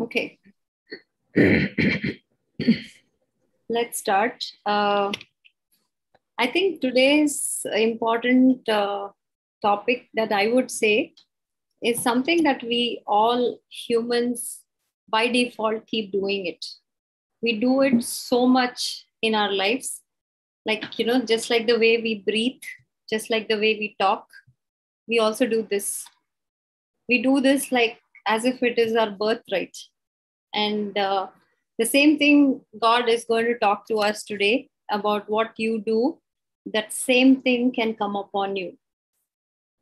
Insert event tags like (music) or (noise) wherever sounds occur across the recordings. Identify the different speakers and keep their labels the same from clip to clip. Speaker 1: Okay. (coughs) Let's start. Uh, I think today's important uh, topic that I would say is something that we all humans by default keep doing it. We do it so much in our lives. Like, you know, just like the way we breathe, just like the way we talk, we also do this. We do this like as if it is our birthright. And uh, the same thing God is going to talk to us today about what you do, that same thing can come upon you.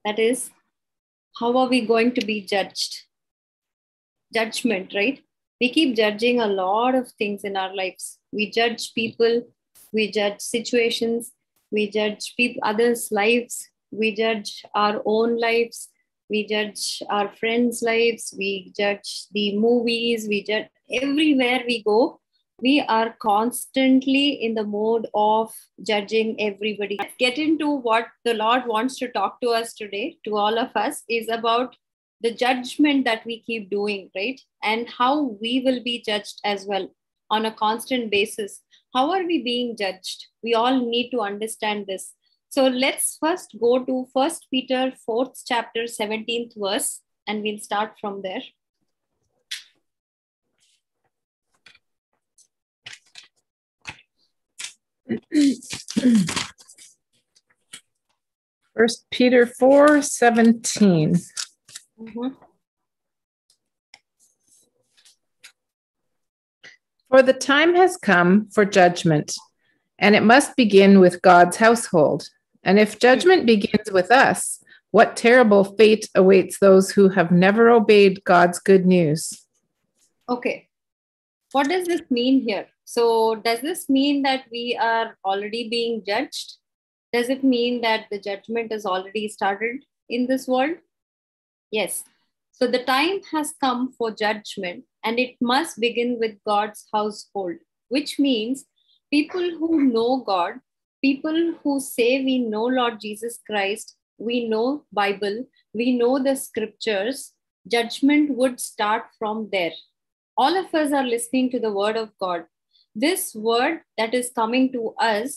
Speaker 1: That is, how are we going to be judged? Judgment, right? We keep judging a lot of things in our lives. We judge people, we judge situations, we judge people, others' lives, we judge our own lives, we judge our friends' lives, we judge the movies, we judge everywhere we go. We are constantly in the mode of judging everybody. Let's get into what the Lord wants to talk to us today, to all of us, is about the judgment that we keep doing, right? And how we will be judged as well on a constant basis. How are we being judged? We all need to understand this. So let's first go to First Peter 4th chapter 17th verse and we'll start from there.
Speaker 2: (clears throat) First Peter 4 17. Mm-hmm. For the time has come for judgment, and it must begin with God's household. And if judgment begins with us, what terrible fate awaits those who have never obeyed God's good news?
Speaker 1: Okay. What does this mean here? So, does this mean that we are already being judged? Does it mean that the judgment is already started in this world? Yes. So, the time has come for judgment and it must begin with God's household, which means people who know God people who say we know lord jesus christ we know bible we know the scriptures judgment would start from there all of us are listening to the word of god this word that is coming to us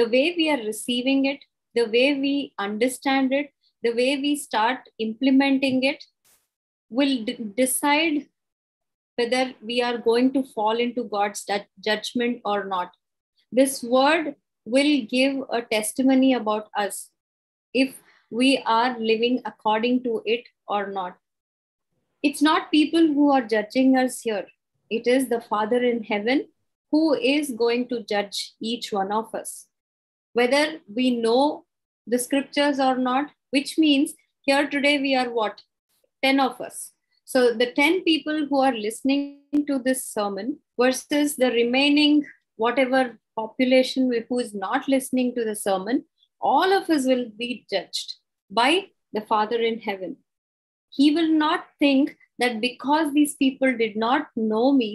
Speaker 1: the way we are receiving it the way we understand it the way we start implementing it will d- decide whether we are going to fall into god's d- judgment or not this word will give a testimony about us if we are living according to it or not. It's not people who are judging us here, it is the Father in heaven who is going to judge each one of us. Whether we know the scriptures or not, which means here today we are what? 10 of us. So the 10 people who are listening to this sermon versus the remaining whatever population who is not listening to the sermon, all of us will be judged by the Father in heaven. He will not think that because these people did not know me,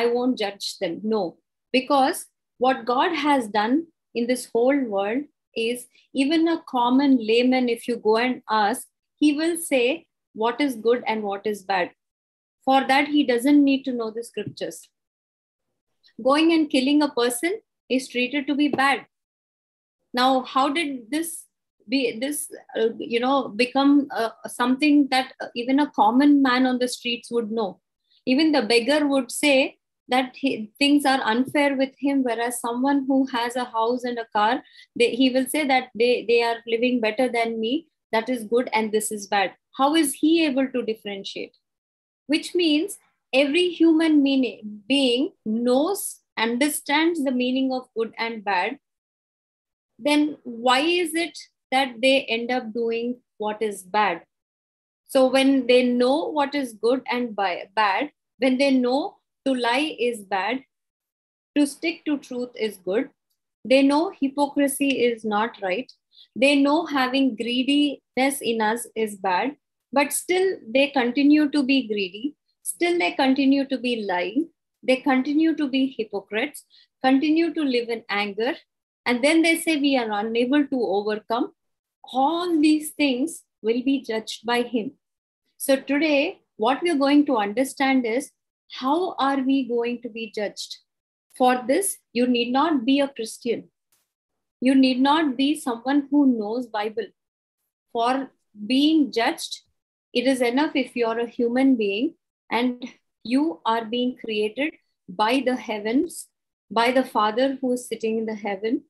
Speaker 1: I won't judge them. No, because what God has done in this whole world is even a common layman, if you go and ask, he will say what is good and what is bad. For that, he doesn't need to know the scriptures going and killing a person is treated to be bad now how did this be this uh, you know become uh, something that uh, even a common man on the streets would know even the beggar would say that he, things are unfair with him whereas someone who has a house and a car they, he will say that they, they are living better than me that is good and this is bad how is he able to differentiate which means every human meaning, being knows, understands the meaning of good and bad, then why is it that they end up doing what is bad? So when they know what is good and bad, when they know to lie is bad, to stick to truth is good, they know hypocrisy is not right, they know having greediness in us is bad, but still they continue to be greedy still they continue to be lying, they continue to be hypocrites, continue to live in anger, and then they say we are unable to overcome. All these things will be judged by Him. So today, what we're going to understand is how are we going to be judged? For this, you need not be a Christian. You need not be someone who knows Bible. For being judged, it is enough if you're a human being and you are being created by the heavens by the father who is sitting in the heaven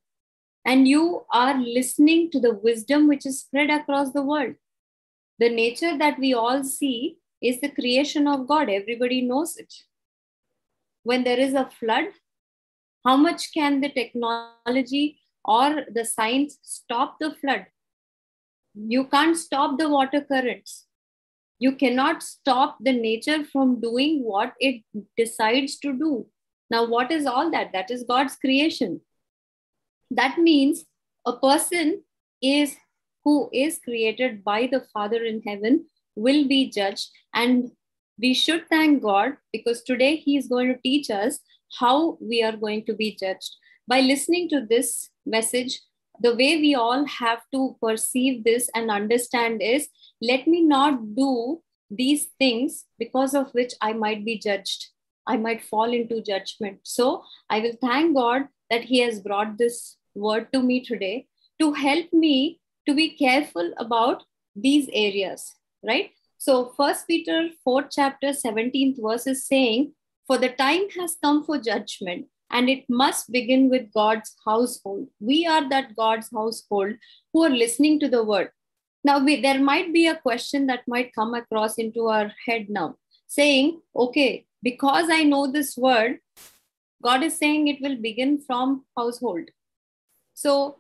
Speaker 1: and you are listening to the wisdom which is spread across the world the nature that we all see is the creation of god everybody knows it when there is a flood how much can the technology or the science stop the flood you can't stop the water currents you cannot stop the nature from doing what it decides to do now what is all that that is god's creation that means a person is who is created by the father in heaven will be judged and we should thank god because today he is going to teach us how we are going to be judged by listening to this message the way we all have to perceive this and understand is let me not do these things because of which I might be judged. I might fall into judgment. So I will thank God that He has brought this word to me today to help me to be careful about these areas, right? So, First Peter 4, chapter 17th verse is saying, For the time has come for judgment and it must begin with God's household. We are that God's household who are listening to the word. Now, we, there might be a question that might come across into our head now saying, okay, because I know this word, God is saying it will begin from household. So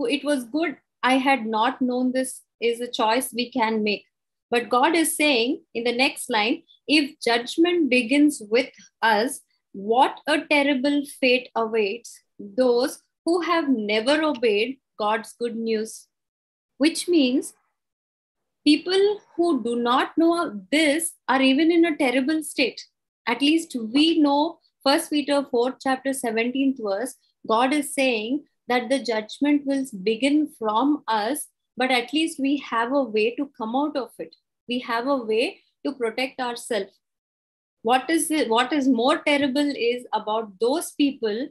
Speaker 1: it was good. I had not known this is a choice we can make. But God is saying in the next line, if judgment begins with us, what a terrible fate awaits those who have never obeyed God's good news, which means people who do not know this are even in a terrible state. At least we know First Peter 4, chapter 17th verse, God is saying that the judgment will begin from us, but at least we have a way to come out of it. We have a way to protect ourselves what is it, what is more terrible is about those people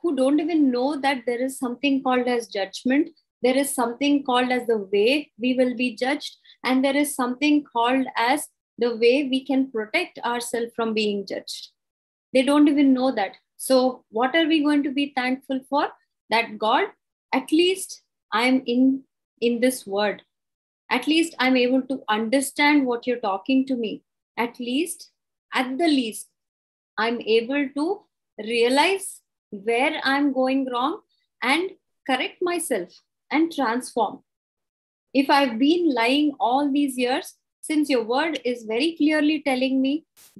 Speaker 1: who don't even know that there is something called as judgment there is something called as the way we will be judged and there is something called as the way we can protect ourselves from being judged they don't even know that so what are we going to be thankful for that god at least i am in in this word at least i'm able to understand what you're talking to me at least at the least i'm able to realize where i'm going wrong and correct myself and transform if i've been lying all these years since your word is very clearly telling me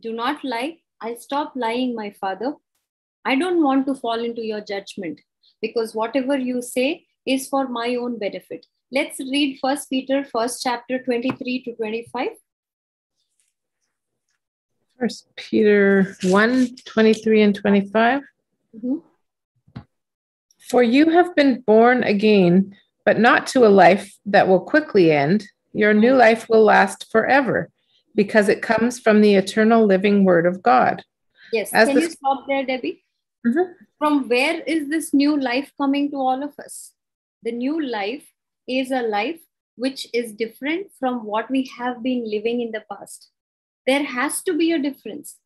Speaker 1: do not lie i'll stop lying my father i don't want to fall into your judgment because whatever you say is for my own benefit let's read first peter first chapter 23 to 25
Speaker 2: First Peter 1 23 and 25. Mm-hmm. For you have been born again, but not to a life that will quickly end. Your new mm-hmm. life will last forever because it comes from the eternal living word of God.
Speaker 1: Yes. As Can the... you stop there, Debbie? Mm-hmm. From where is this new life coming to all of us? The new life is a life which is different from what we have been living in the past there has to be a difference.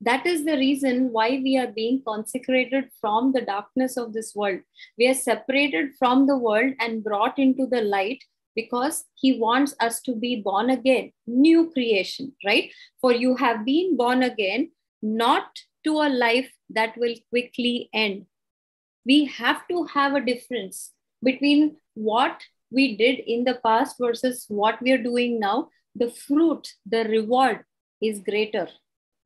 Speaker 1: That is the reason why we are being consecrated from the darkness of this world. We are separated from the world and brought into the light because he wants us to be born again, new creation, right? For you have been born again, not to a life that will quickly end. We have to have a difference between what we did in the past versus what we are doing now, the fruit, the reward is greater,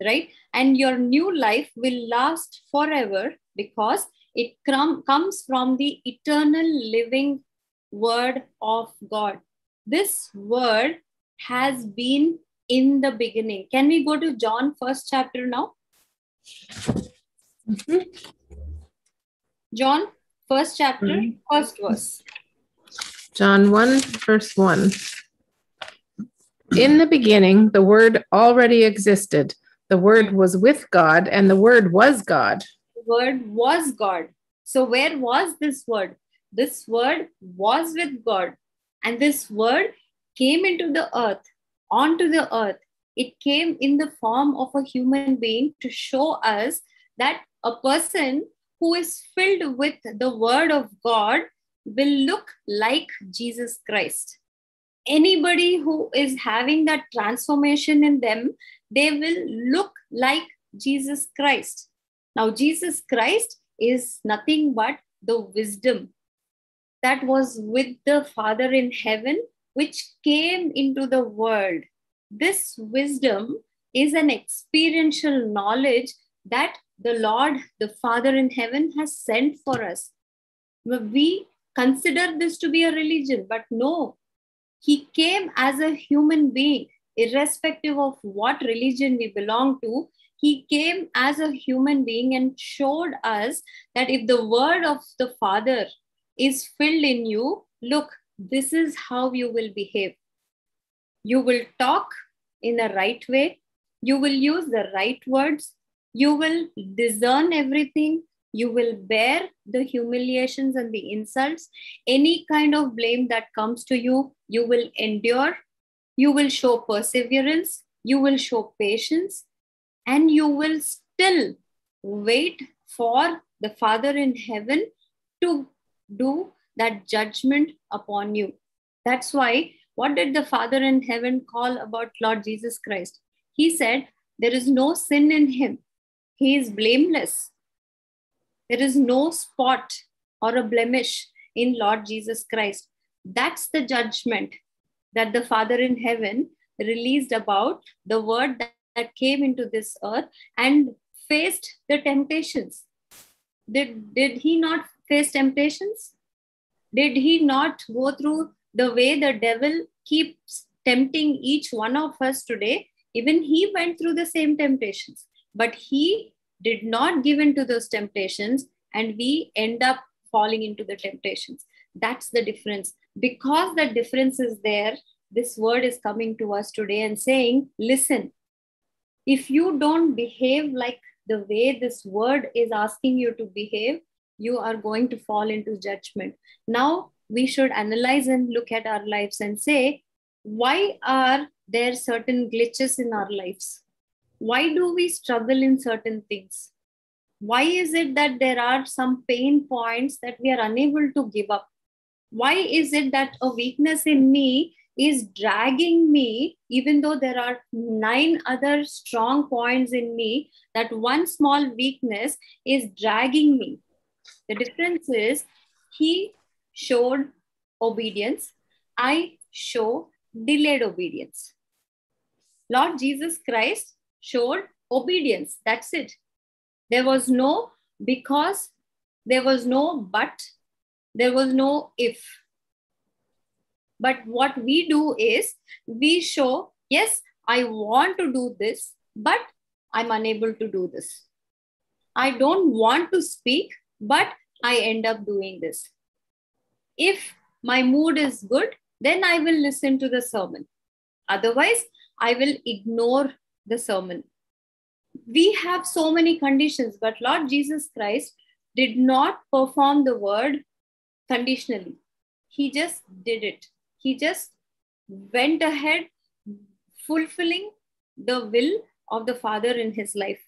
Speaker 1: right? And your new life will last forever because it com- comes from the eternal living word of God. This word has been in the beginning. Can we go to John first chapter now? Mm-hmm. John first chapter, mm-hmm. first verse.
Speaker 2: John 1, verse 1. In the beginning, the Word already existed. The Word was with God, and the Word was God. The
Speaker 1: Word was God. So, where was this Word? This Word was with God. And this Word came into the earth, onto the earth. It came in the form of a human being to show us that a person who is filled with the Word of God will look like Jesus Christ anybody who is having that transformation in them, they will look like Jesus Christ. Now, Jesus Christ is nothing but the wisdom that was with the Father in heaven, which came into the world. This wisdom is an experiential knowledge that the Lord, the Father in heaven, has sent for us. We consider this to be a religion, but no, he came as a human being, irrespective of what religion we belong to. He came as a human being and showed us that if the word of the Father is filled in you, look, this is how you will behave. You will talk in the right way, you will use the right words, you will discern everything, you will bear the humiliations and the insults, any kind of blame that comes to you, you will endure. You will show perseverance, you will show patience, and you will still wait for the Father in heaven to do that judgment upon you. That's why, what did the Father in heaven call about Lord Jesus Christ? He said, There is no sin in him, he is blameless. There is no spot or a blemish in Lord Jesus Christ. That's the judgment that the Father in heaven released about the word that, that came into this earth and faced the temptations. Did, did he not face temptations? Did he not go through the way the devil keeps tempting each one of us today? Even he went through the same temptations, but he did not give in to those temptations and we end up falling into the temptations that's the difference because that difference is there this word is coming to us today and saying listen if you don't behave like the way this word is asking you to behave you are going to fall into judgment now we should analyze and look at our lives and say why are there certain glitches in our lives why do we struggle in certain things? Why is it that there are some pain points that we are unable to give up? Why is it that a weakness in me is dragging me, even though there are nine other strong points in me, that one small weakness is dragging me? The difference is he showed obedience, I show delayed obedience. Lord Jesus Christ showed obedience. That's it. There was no because, there was no but, there was no if. But what we do is we show, yes, I want to do this, but I'm unable to do this. I don't want to speak, but I end up doing this. If my mood is good, then I will listen to the sermon. Otherwise, I will ignore the sermon. We have so many conditions, but Lord Jesus Christ did not perform the word conditionally. He just did it. He just went ahead, fulfilling the will of the Father in his life.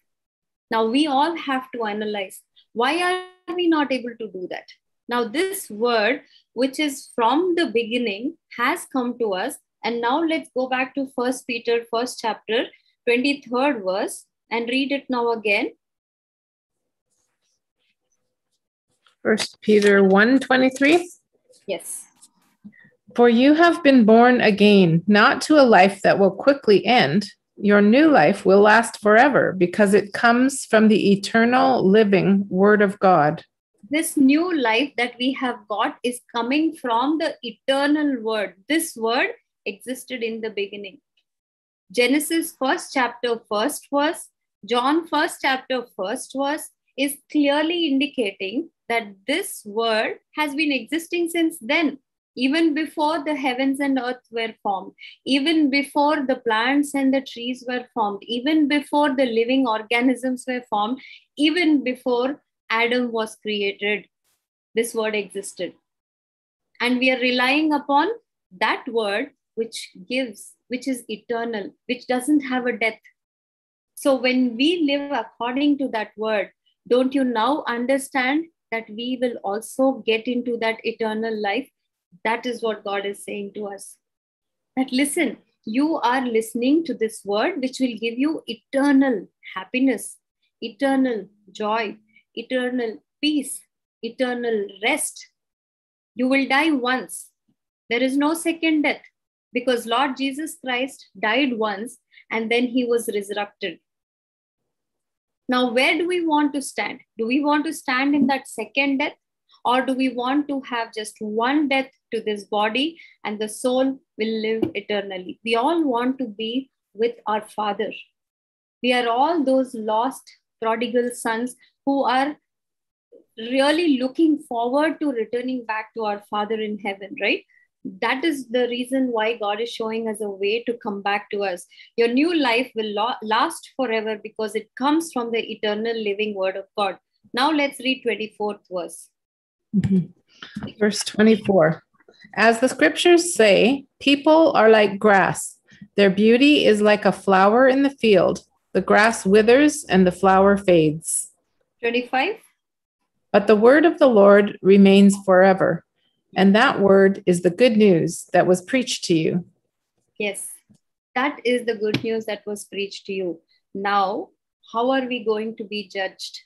Speaker 1: Now, we all have to analyze why are we not able to do that? Now, this word, which is from the beginning, has come to us. And now let's go back to First Peter, first chapter, 23rd verse and read it now again.
Speaker 2: First Peter 1 23.
Speaker 1: Yes.
Speaker 2: For you have been born again, not to a life that will quickly end. Your new life will last forever because it comes from the eternal living Word of God.
Speaker 1: This new life that we have got is coming from the eternal Word. This Word existed in the beginning. Genesis first chapter, first verse, John first chapter, first verse is clearly indicating that this word has been existing since then, even before the heavens and earth were formed, even before the plants and the trees were formed, even before the living organisms were formed, even before Adam was created, this word existed. And we are relying upon that word which gives which is eternal, which doesn't have a death. So when we live according to that word, don't you now understand that we will also get into that eternal life? That is what God is saying to us. That listen, you are listening to this word, which will give you eternal happiness, eternal joy, eternal peace, eternal rest. You will die once. There is no second death because Lord Jesus Christ died once and then he was resurrected. Now, where do we want to stand? Do we want to stand in that second death? Or do we want to have just one death to this body and the soul will live eternally? We all want to be with our Father. We are all those lost prodigal sons who are really looking forward to returning back to our Father in heaven, right? that is the reason why God is showing us a way to come back to us. Your new life will lo- last forever because it comes from the eternal living word of God. Now let's read 24th
Speaker 2: verse. Mm-hmm. Verse 24. As the scriptures say, people are like grass. Their beauty is like a flower in the field. The grass withers and the flower fades.
Speaker 1: 25.
Speaker 2: But the word of the Lord remains forever. And that word is the good news that was preached to you.
Speaker 1: Yes, that is the good news that was preached to you. Now, how are we going to be judged?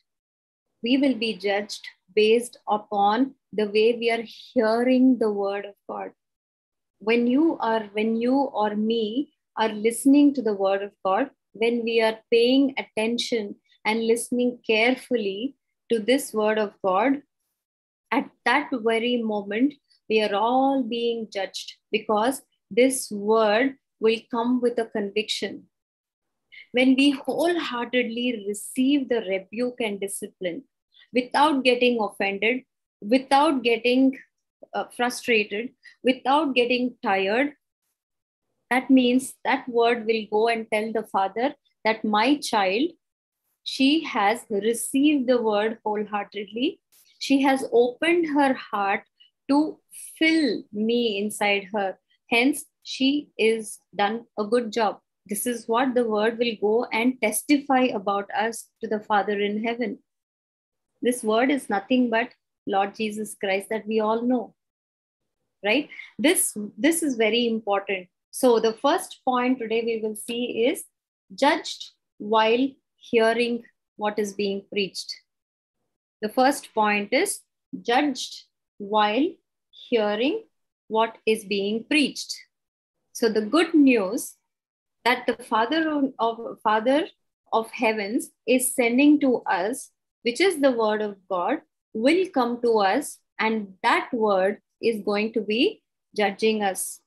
Speaker 1: We will be judged based upon the way we are hearing the word of God. When you are, when you or me are listening to the word of God, when we are paying attention and listening carefully to this word of God, at that very moment, we are all being judged because this word will come with a conviction. When we wholeheartedly receive the rebuke and discipline without getting offended, without getting uh, frustrated, without getting tired, that means that word will go and tell the father that my child, she has received the word wholeheartedly she has opened her heart to fill me inside her. Hence, she is done a good job. This is what the word will go and testify about us to the Father in heaven. This word is nothing but Lord Jesus Christ that we all know. Right? This, this is very important. So, the first point today we will see is judged while hearing what is being preached. The first point is judged while hearing what is being preached. So the good news that the Father of, Father of heavens is sending to us, which is the word of God, will come to us, and that word is going to be judging us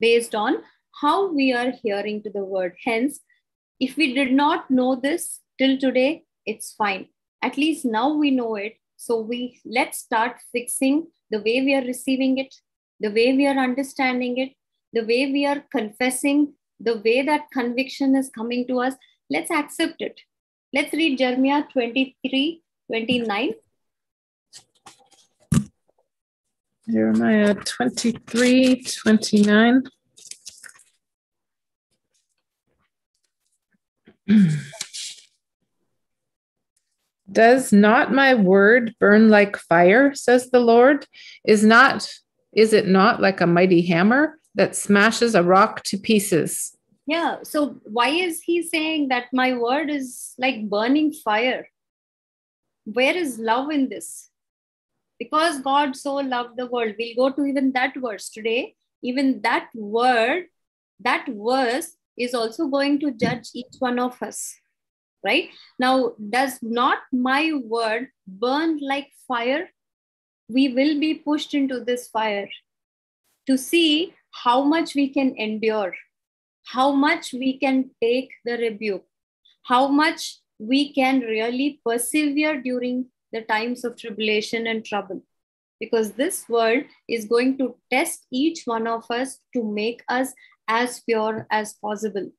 Speaker 1: based on how we are hearing to the word. Hence, if we did not know this till today, it's fine at least now we know it so we let's start fixing the way we are receiving it the way we are understanding it the way we are confessing the way that conviction is coming to us let's accept it let's read jeremiah 23 29
Speaker 2: Jeremiah 23, 29. (clears throat) Does not my word burn like fire, says the Lord? Is not is it not like a mighty hammer that smashes a rock to pieces?
Speaker 1: Yeah, so why is he saying that my word is like burning fire? Where is love in this? Because God so loved the world. We'll go to even that verse today. Even that word, that verse is also going to judge each one of us right now does not my word burn like fire we will be pushed into this fire to see how much we can endure how much we can take the rebuke how much we can really persevere during the times of tribulation and trouble because this world is going to test each one of us to make us as pure as possible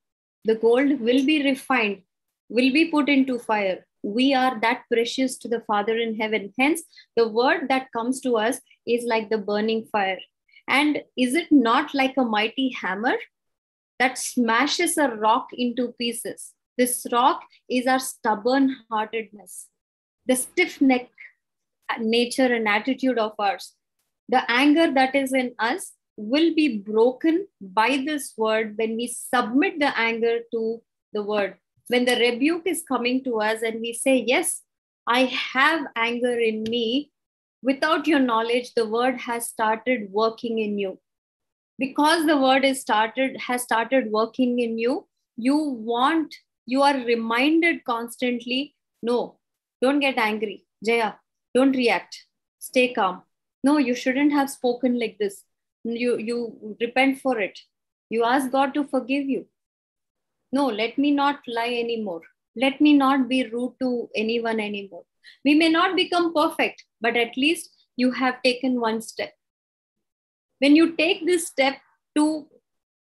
Speaker 1: the gold will be refined will be put into fire. We are that precious to the Father in heaven. Hence, the word that comes to us is like the burning fire. And is it not like a mighty hammer that smashes a rock into pieces? This rock is our stubborn heartedness, the stiff neck nature and attitude of ours. The anger that is in us will be broken by this word when we submit the anger to the word when the rebuke is coming to us and we say, Yes, I have anger in me, without your knowledge, the word has started working in you. Because the word is started, has started working in you, you want, you are reminded constantly, no, don't get angry. Jaya, don't react. Stay calm. No, you shouldn't have spoken like this. You you repent for it. You ask God to forgive you no let me not lie anymore let me not be rude to anyone anymore we may not become perfect but at least you have taken one step when you take this step to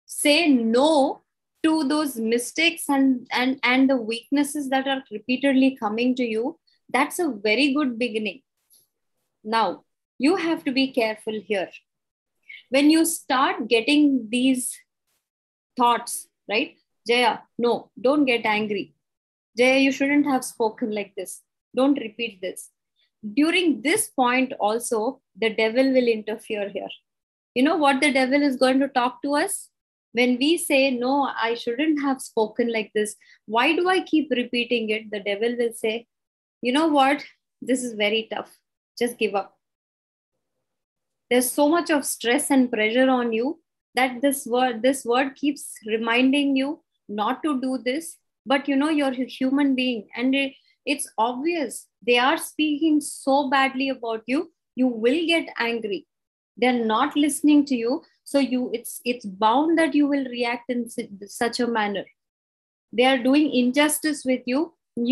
Speaker 1: say no to those mistakes and and and the weaknesses that are repeatedly coming to you that's a very good beginning now you have to be careful here when you start getting these thoughts right Jaya, no, don't get angry. Jaya, you shouldn't have spoken like this. Don't repeat this. During this point, also, the devil will interfere here. You know what the devil is going to talk to us? When we say, No, I shouldn't have spoken like this, why do I keep repeating it? The devil will say, You know what? This is very tough. Just give up. There's so much of stress and pressure on you that this word this word keeps reminding you not to do this but you know you're a human being and it, it's obvious they are speaking so badly about you you will get angry they're not listening to you so you it's it's bound that you will react in such a manner they are doing injustice with you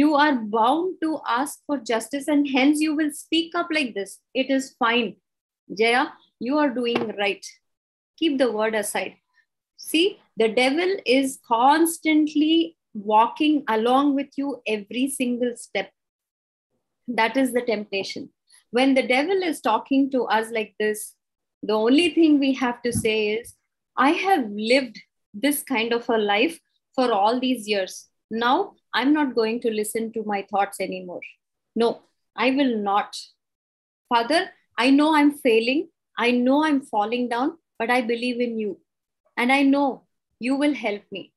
Speaker 1: you are bound to ask for justice and hence you will speak up like this it is fine jaya you are doing right keep the word aside See, the devil is constantly walking along with you every single step. That is the temptation. When the devil is talking to us like this, the only thing we have to say is, I have lived this kind of a life for all these years. Now I'm not going to listen to my thoughts anymore. No, I will not. Father, I know I'm failing. I know I'm falling down, but I believe in you. And I know you will help me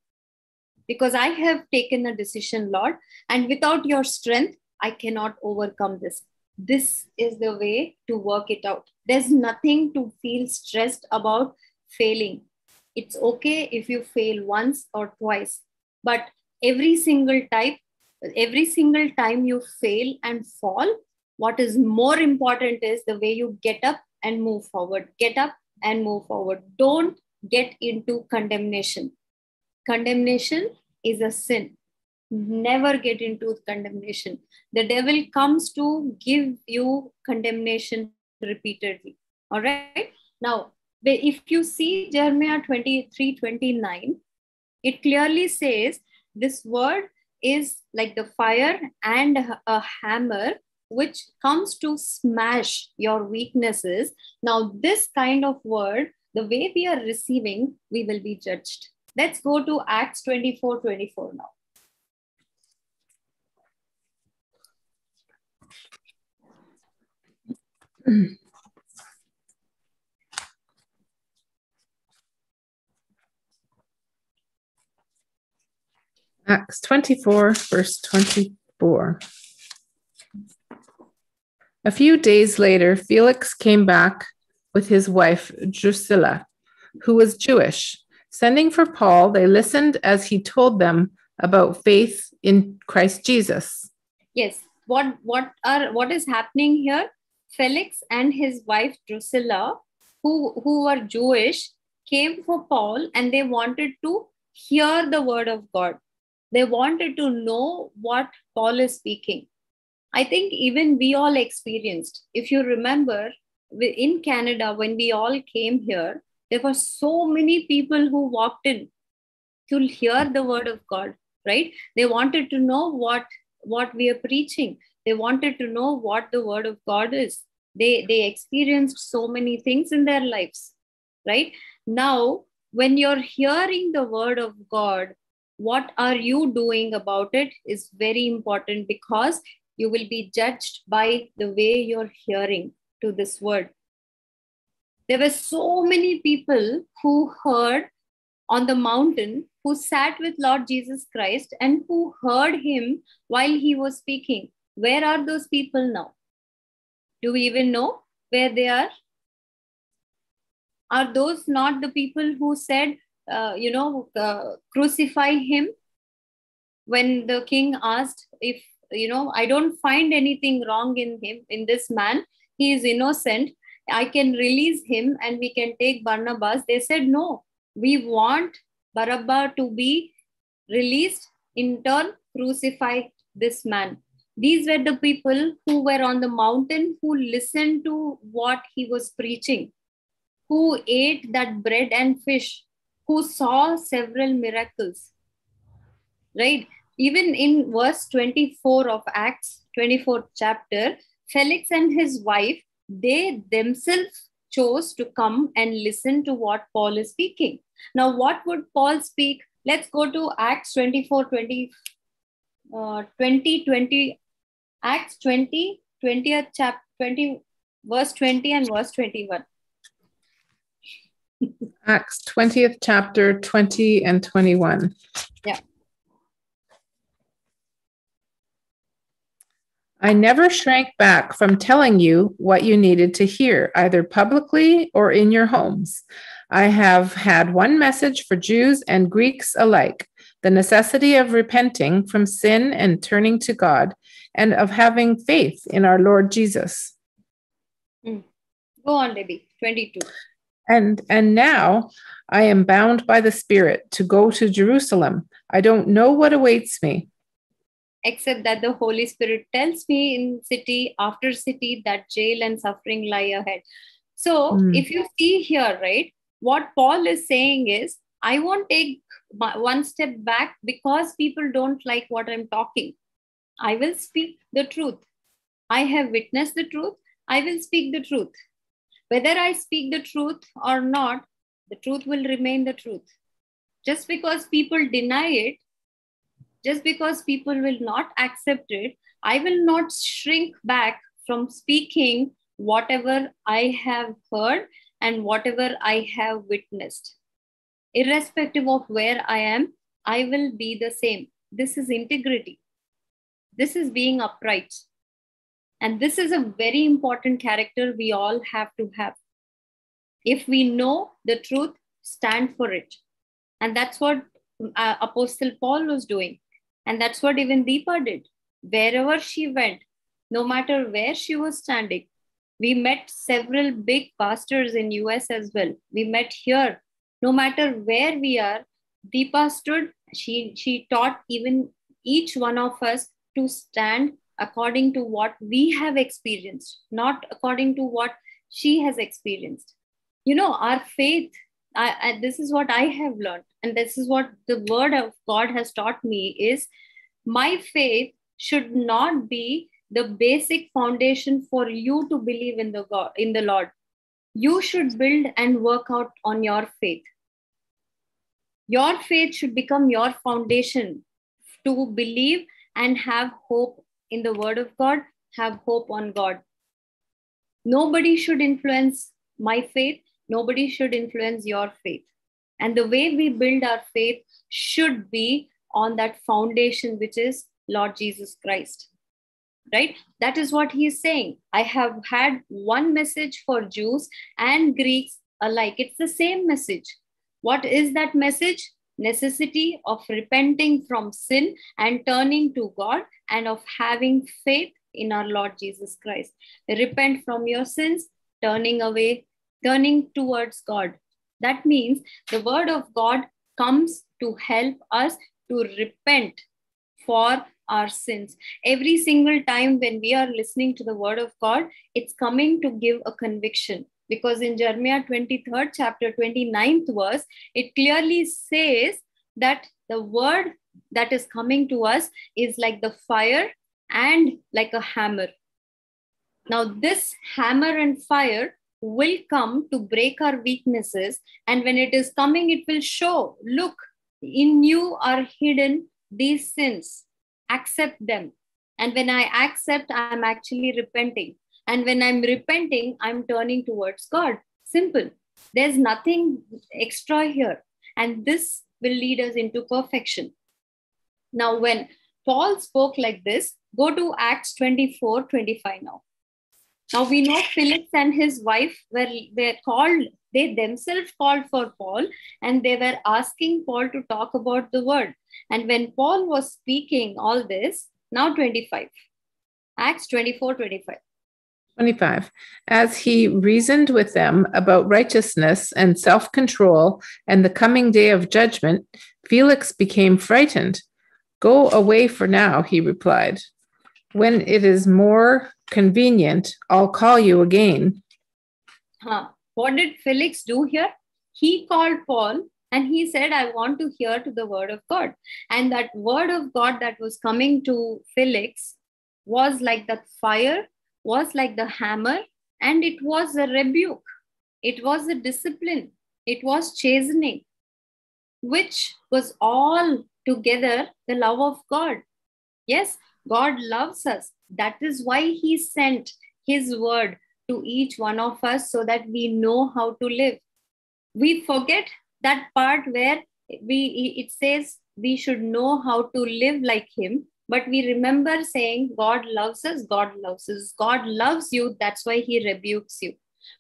Speaker 1: because I have taken a decision, Lord. And without your strength, I cannot overcome this. This is the way to work it out. There's nothing to feel stressed about failing. It's okay if you fail once or twice, but every single type, every single time you fail and fall, what is more important is the way you get up and move forward. Get up and move forward. Don't get into condemnation. Condemnation is a sin. Never get into condemnation. The devil comes to give you condemnation repeatedly. All right. Now, if you see Jeremiah 23 29, it clearly says this word is like the fire and a hammer which comes to smash your weaknesses. Now, this kind of word the way we are receiving, we will be judged. Let's go to Acts 24 24 now.
Speaker 2: Acts 24, verse 24. A few days later, Felix came back with his wife Drusilla, who was Jewish. Sending for Paul, they listened as he told them about faith in Christ Jesus.
Speaker 1: Yes, what what are what is happening here? Felix and his wife Drusilla, who who were Jewish, came for Paul and they wanted to hear the word of God. They wanted to know what Paul is speaking. I think even we all experienced. If you remember, in Canada, when we all came here, there were so many people who walked in to hear the word of God, right? They wanted to know what, what we are preaching. They wanted to know what the word of God is. They, they experienced so many things in their lives, right? Now, when you're hearing the word of God, what are you doing about it is very important because you will be judged by the way you're hearing to this word. There were so many people who heard on the mountain who sat with Lord Jesus Christ and who heard him while he was speaking. Where are those people now? Do we even know where they are? Are those not the people who said, uh, you know, uh, crucify him? When the king asked if, you know, I don't find anything wrong in him, in this man, he is innocent i can release him and we can take barnabas they said no we want barabba to be released in turn crucify this man these were the people who were on the mountain who listened to what he was preaching who ate that bread and fish who saw several miracles right even in verse 24 of acts 24th chapter Felix and his wife, they themselves chose to come and listen to what Paul is speaking. Now, what would Paul speak? Let's go to Acts 24 20, uh, 20, 20 Acts 20, 20th chapter, 20, verse 20 and verse 21.
Speaker 2: Acts 20th chapter 20 and 21.
Speaker 1: Yeah.
Speaker 2: I never shrank back from telling you what you needed to hear, either publicly or in your homes. I have had one message for Jews and Greeks alike the necessity of repenting from sin and turning to God, and of having faith in our Lord Jesus.
Speaker 1: Hmm. Go on, Debbie, 22.
Speaker 2: And, and now I am bound by the Spirit to go to Jerusalem. I don't know what awaits me
Speaker 1: except that the Holy Spirit tells me in city after city that jail and suffering lie ahead. So mm. if you see here, right, what Paul is saying is, I won't take one step back because people don't like what I'm talking. I will speak the truth. I have witnessed the truth. I will speak the truth. Whether I speak the truth or not, the truth will remain the truth. Just because people deny it just because people will not accept it, I will not shrink back from speaking whatever I have heard and whatever I have witnessed. Irrespective of where I am, I will be the same. This is integrity. This is being upright. And this is a very important character we all have to have. If we know the truth, stand for it. And that's what uh, Apostle Paul was doing. And that's what even Deepa did. Wherever she went, no matter where she was standing, we met several big pastors in US as well. We met here. No matter where we are, Deepa stood. She, she taught even each one of us to stand according to what we have experienced, not according to what she has experienced. You know, our faith I, I, this is what I have learned, and this is what the Word of God has taught me is my faith should not be the basic foundation for you to believe in the God in the Lord. You should build and work out on your faith. Your faith should become your foundation to believe and have hope in the Word of God, have hope on God. Nobody should influence my faith Nobody should influence your faith. And the way we build our faith should be on that foundation, which is Lord Jesus Christ. Right? That is what he is saying. I have had one message for Jews and Greeks alike. It's the same message. What is that message? Necessity of repenting from sin and turning to God and of having faith in our Lord Jesus Christ. Repent from your sins, turning away turning towards God. That means the word of God comes to help us to repent for our sins. Every single time when we are listening to the word of God, it's coming to give a conviction. Because in Jeremiah 23rd, chapter 29th verse, it clearly says that the word that is coming to us is like the fire and like a hammer. Now, this hammer and fire will come to break our weaknesses. And when it is coming, it will show look, in you are hidden these sins. Accept them. And when I accept, I'm actually repenting. And when I'm repenting, I'm turning towards God. Simple. There's nothing extra here. And this will lead us into perfection. Now, when Paul spoke like this, go to Acts 24 25 now. Now we know Felix and his wife were were called, they themselves called for Paul and they were asking Paul to talk about the word. And when Paul was speaking all this, now 25, Acts 24, 25.
Speaker 2: 25. As he reasoned with them about righteousness and self control and the coming day of judgment, Felix became frightened. Go away for now, he replied. When it is more convenient, I'll call you again.
Speaker 1: Huh. What did Felix do here? He called Paul and he said, I want to hear to the word of God. And that word of God that was coming to Felix was like that fire, was like the hammer, and it was a rebuke, it was a discipline, it was chastening, which was all together the love of God. Yes, God loves us. That is why he sent his word to each one of us so that we know how to live. We forget that part where we it says we should know how to live like him but we remember saying god loves us god loves us god loves you that's why he rebukes you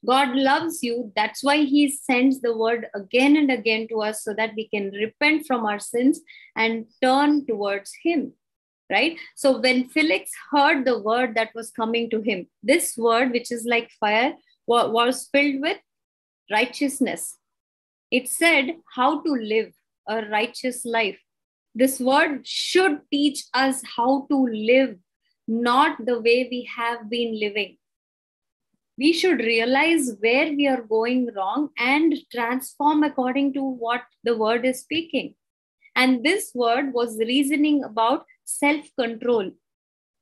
Speaker 1: god loves you that's why he sends the word again and again to us so that we can repent from our sins and turn towards him right? So when Felix heard the word that was coming to him, this word, which is like fire, was filled with righteousness. It said how to live a righteous life. This word should teach us how to live, not the way we have been living. We should realize where we are going wrong and transform according to what the word is speaking. And this word was reasoning about self control.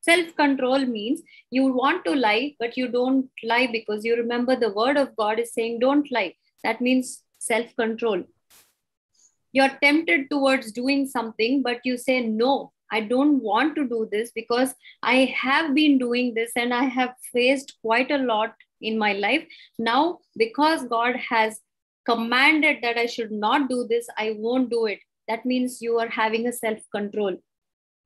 Speaker 1: Self control means you want to lie, but you don't lie because you remember the word of God is saying, don't lie. That means self control. You're tempted towards doing something, but you say, no, I don't want to do this because I have been doing this and I have faced quite a lot in my life. Now, because God has commanded that I should not do this, I won't do it. That means you are having a self control.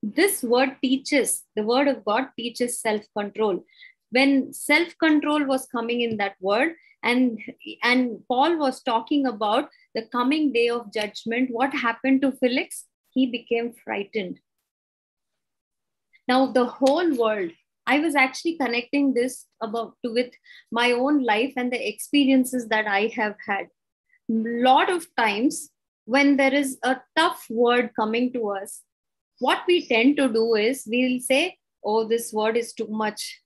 Speaker 1: This word teaches, the word of God teaches self control. When self control was coming in that word, and, and Paul was talking about the coming day of judgment, what happened to Felix? He became frightened. Now, the whole world, I was actually connecting this about to with my own life and the experiences that I have had. A lot of times when there is a tough word coming to us, what we tend to do is we'll say, oh, this word is too much.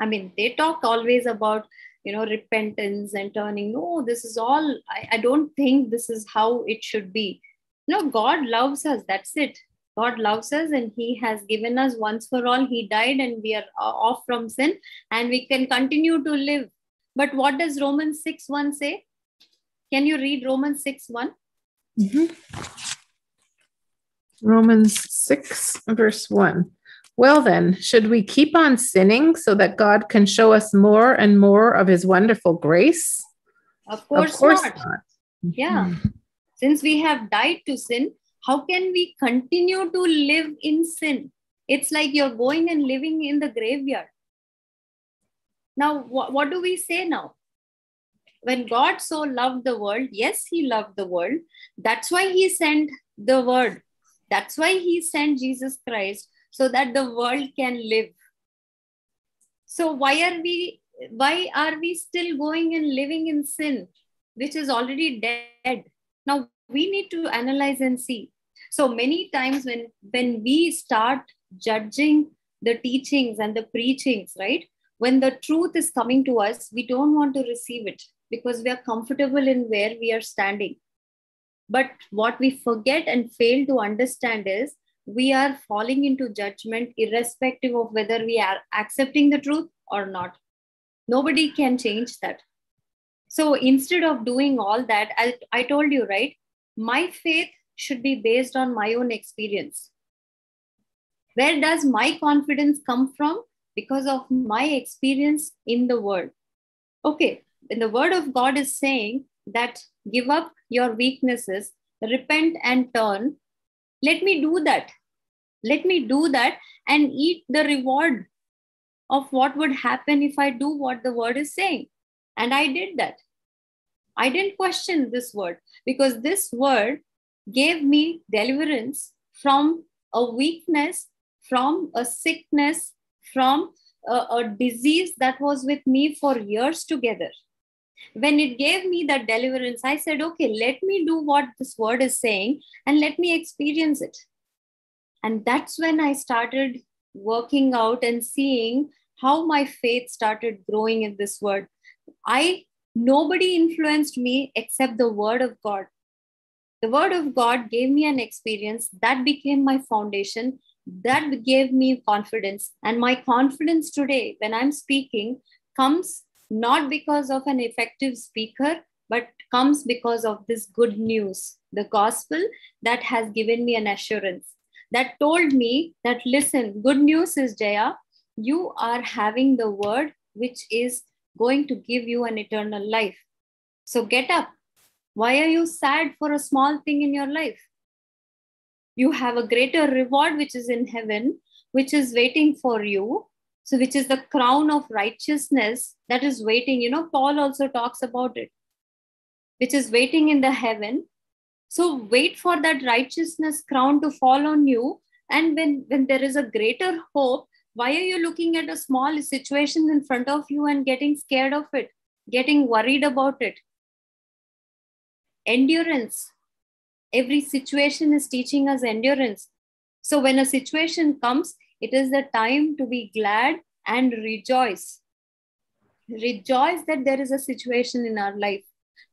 Speaker 1: I mean, they talk always about, you know, repentance and turning. No, this is all, I, I don't think this is how it should be. No, God loves us. That's it. God loves us and He has given us once for all. He died and we are uh, off from sin and we can continue to live. But what does Romans 6 1 say? Can you read Romans 6 1? Mm-hmm.
Speaker 2: Romans 6, verse 1. Well, then, should we keep on sinning so that God can show us more and more of his wonderful grace?
Speaker 1: Of course, of course not. not. Mm-hmm. Yeah. Mm-hmm. Since we have died to sin, how can we continue to live in sin? It's like you're going and living in the graveyard. Now, wh- what do we say now? when God so loved the world, yes, He loved the world. That's why He sent the Word. That's why He sent Jesus Christ so that the world can live. So why are we why are we still going and living in sin, which is already dead? Now we need to analyze and see. So many times when when we start judging the teachings and the preachings, right? When the truth is coming to us, we don't want to receive it because we are comfortable in where we are standing. But what we forget and fail to understand is we are falling into judgment irrespective of whether we are accepting the truth or not. Nobody can change that. So instead of doing all that, I, I told you, right? My faith should be based on my own experience. Where does my confidence come from? Because of my experience in the world. Okay, in the word of God is saying that give up your weaknesses, repent and turn, let me do that. Let me do that and eat the reward of what would happen if I do what the word is saying. And I did that. I didn't question this word because this word gave me deliverance from a weakness, from a sickness, from a, a disease that was with me for years together when it gave me that deliverance, I said, okay, let me do what this word is saying and let me experience it. And that's when I started working out and seeing how my faith started growing in this word. I nobody influenced me except the word of God. The word of God gave me an experience that became my foundation, that gave me confidence. And my confidence today, when I'm speaking, comes not because of an effective speaker, but comes because of this good news, the gospel that has given me an assurance, that told me that, listen, good news is Jaya, you are having the word which is going to give you an eternal life. So get up. Why are you sad for a small thing in your life? You have a greater reward which is in heaven, which is waiting for you so which is the crown of righteousness that is waiting you know paul also talks about it which is waiting in the heaven so wait for that righteousness crown to fall on you and when when there is a greater hope why are you looking at a small situation in front of you and getting scared of it getting worried about it endurance every situation is teaching us endurance so when a situation comes it is the time to be glad and rejoice. Rejoice that there is a situation in our life.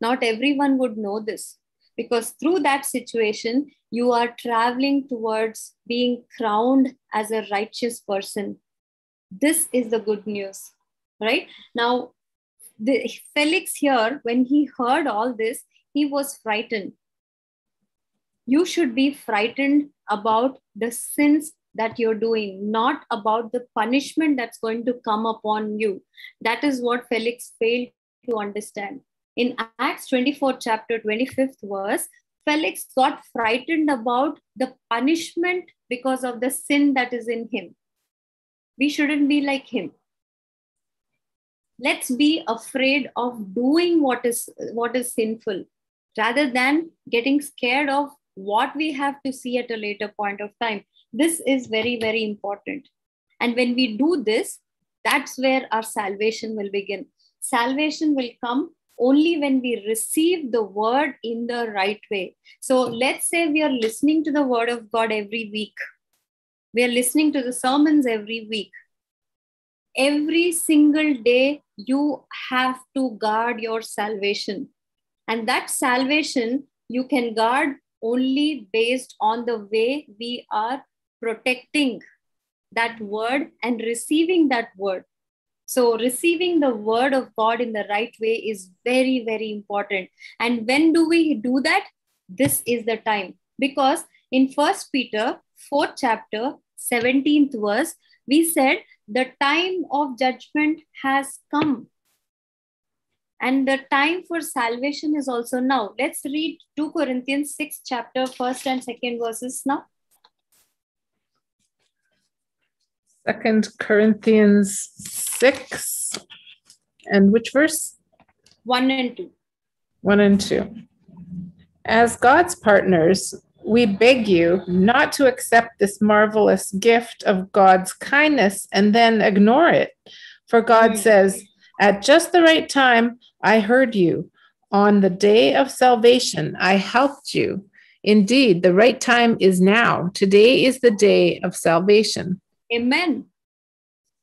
Speaker 1: Not everyone would know this because through that situation, you are traveling towards being crowned as a righteous person. This is the good news, right? Now, the, Felix here, when he heard all this, he was frightened. You should be frightened about the sins that you're doing, not about the punishment that's going to come upon you. That is what Felix failed to understand. In Acts 24, chapter 25th verse, Felix got frightened about the punishment because of the sin that is in him. We shouldn't be like him. Let's be afraid of doing what is, what is sinful rather than getting scared of what we have to see at a later point of time. This is very, very important. And when we do this, that's where our salvation will begin. Salvation will come only when we receive the word in the right way. So let's say we are listening to the word of God every week. We are listening to the sermons every week. Every single day, you have to guard your salvation. And that salvation you can guard only based on the way we are protecting that word and receiving that word. So, receiving the word of God in the right way is very, very important. And when do we do that? This is the time. Because in First Peter, 4th chapter, 17th verse, we said, The time of judgment has come. And the time for salvation is also now. Let's read 2 Corinthians 6, chapter, 1st and 2nd verses now.
Speaker 2: Second Corinthians 6. And which verse?
Speaker 1: 1 and 2. 1
Speaker 2: and 2. As God's partners, we beg you not to accept this marvelous gift of God's kindness and then ignore it. For God mm. says, At just the right time, I heard you. On the day of salvation, I helped you. Indeed, the right time is now. Today is the day of salvation.
Speaker 1: Amen.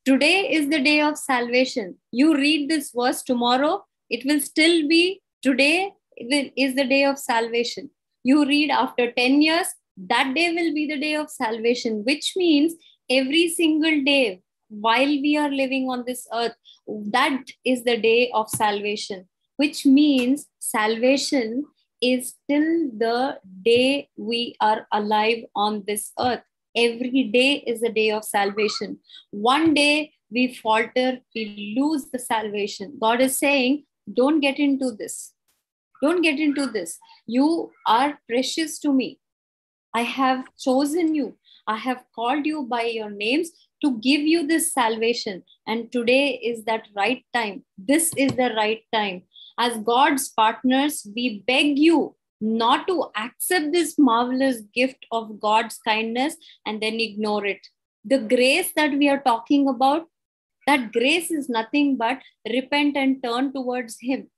Speaker 1: Today is the day of salvation. You read this verse tomorrow, it will still be today is the day of salvation. You read after 10 years, that day will be the day of salvation, which means every single day while we are living on this earth, that is the day of salvation, which means salvation is till the day we are alive on this earth every day is a day of salvation. One day we falter, we lose the salvation. God is saying, don't get into this. Don't get into this. You are precious to me. I have chosen you. I have called you by your names to give you this salvation. And today is that right time. This is the right time. As God's partners, we beg you not to accept this marvelous gift of God's kindness and then ignore it. The grace that we are talking about, that grace is nothing but repent and turn towards Him,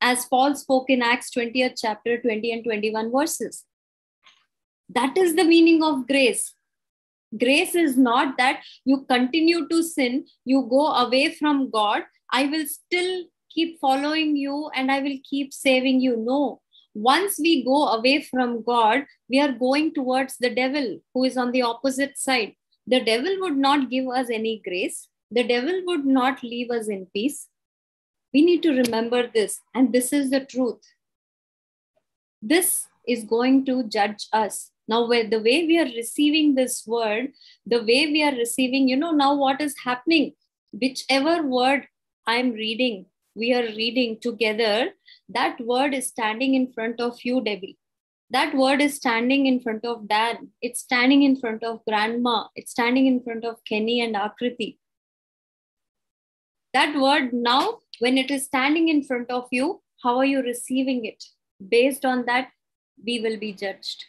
Speaker 1: as Paul spoke in Acts 20th chapter 20 and 21 verses. That is the meaning of grace. Grace is not that you continue to sin, you go away from God, I will still keep following you and I will keep saving you. No, once we go away from God, we are going towards the devil, who is on the opposite side. The devil would not give us any grace, the devil would not leave us in peace. We need to remember this, and this is the truth. This is going to judge us. Now, where the way we are receiving this word, the way we are receiving, you know, now what is happening? Whichever word I'm reading, we are reading together that word is standing in front of you debbie that word is standing in front of dad it's standing in front of grandma it's standing in front of kenny and akriti that word now when it is standing in front of you how are you receiving it based on that we will be judged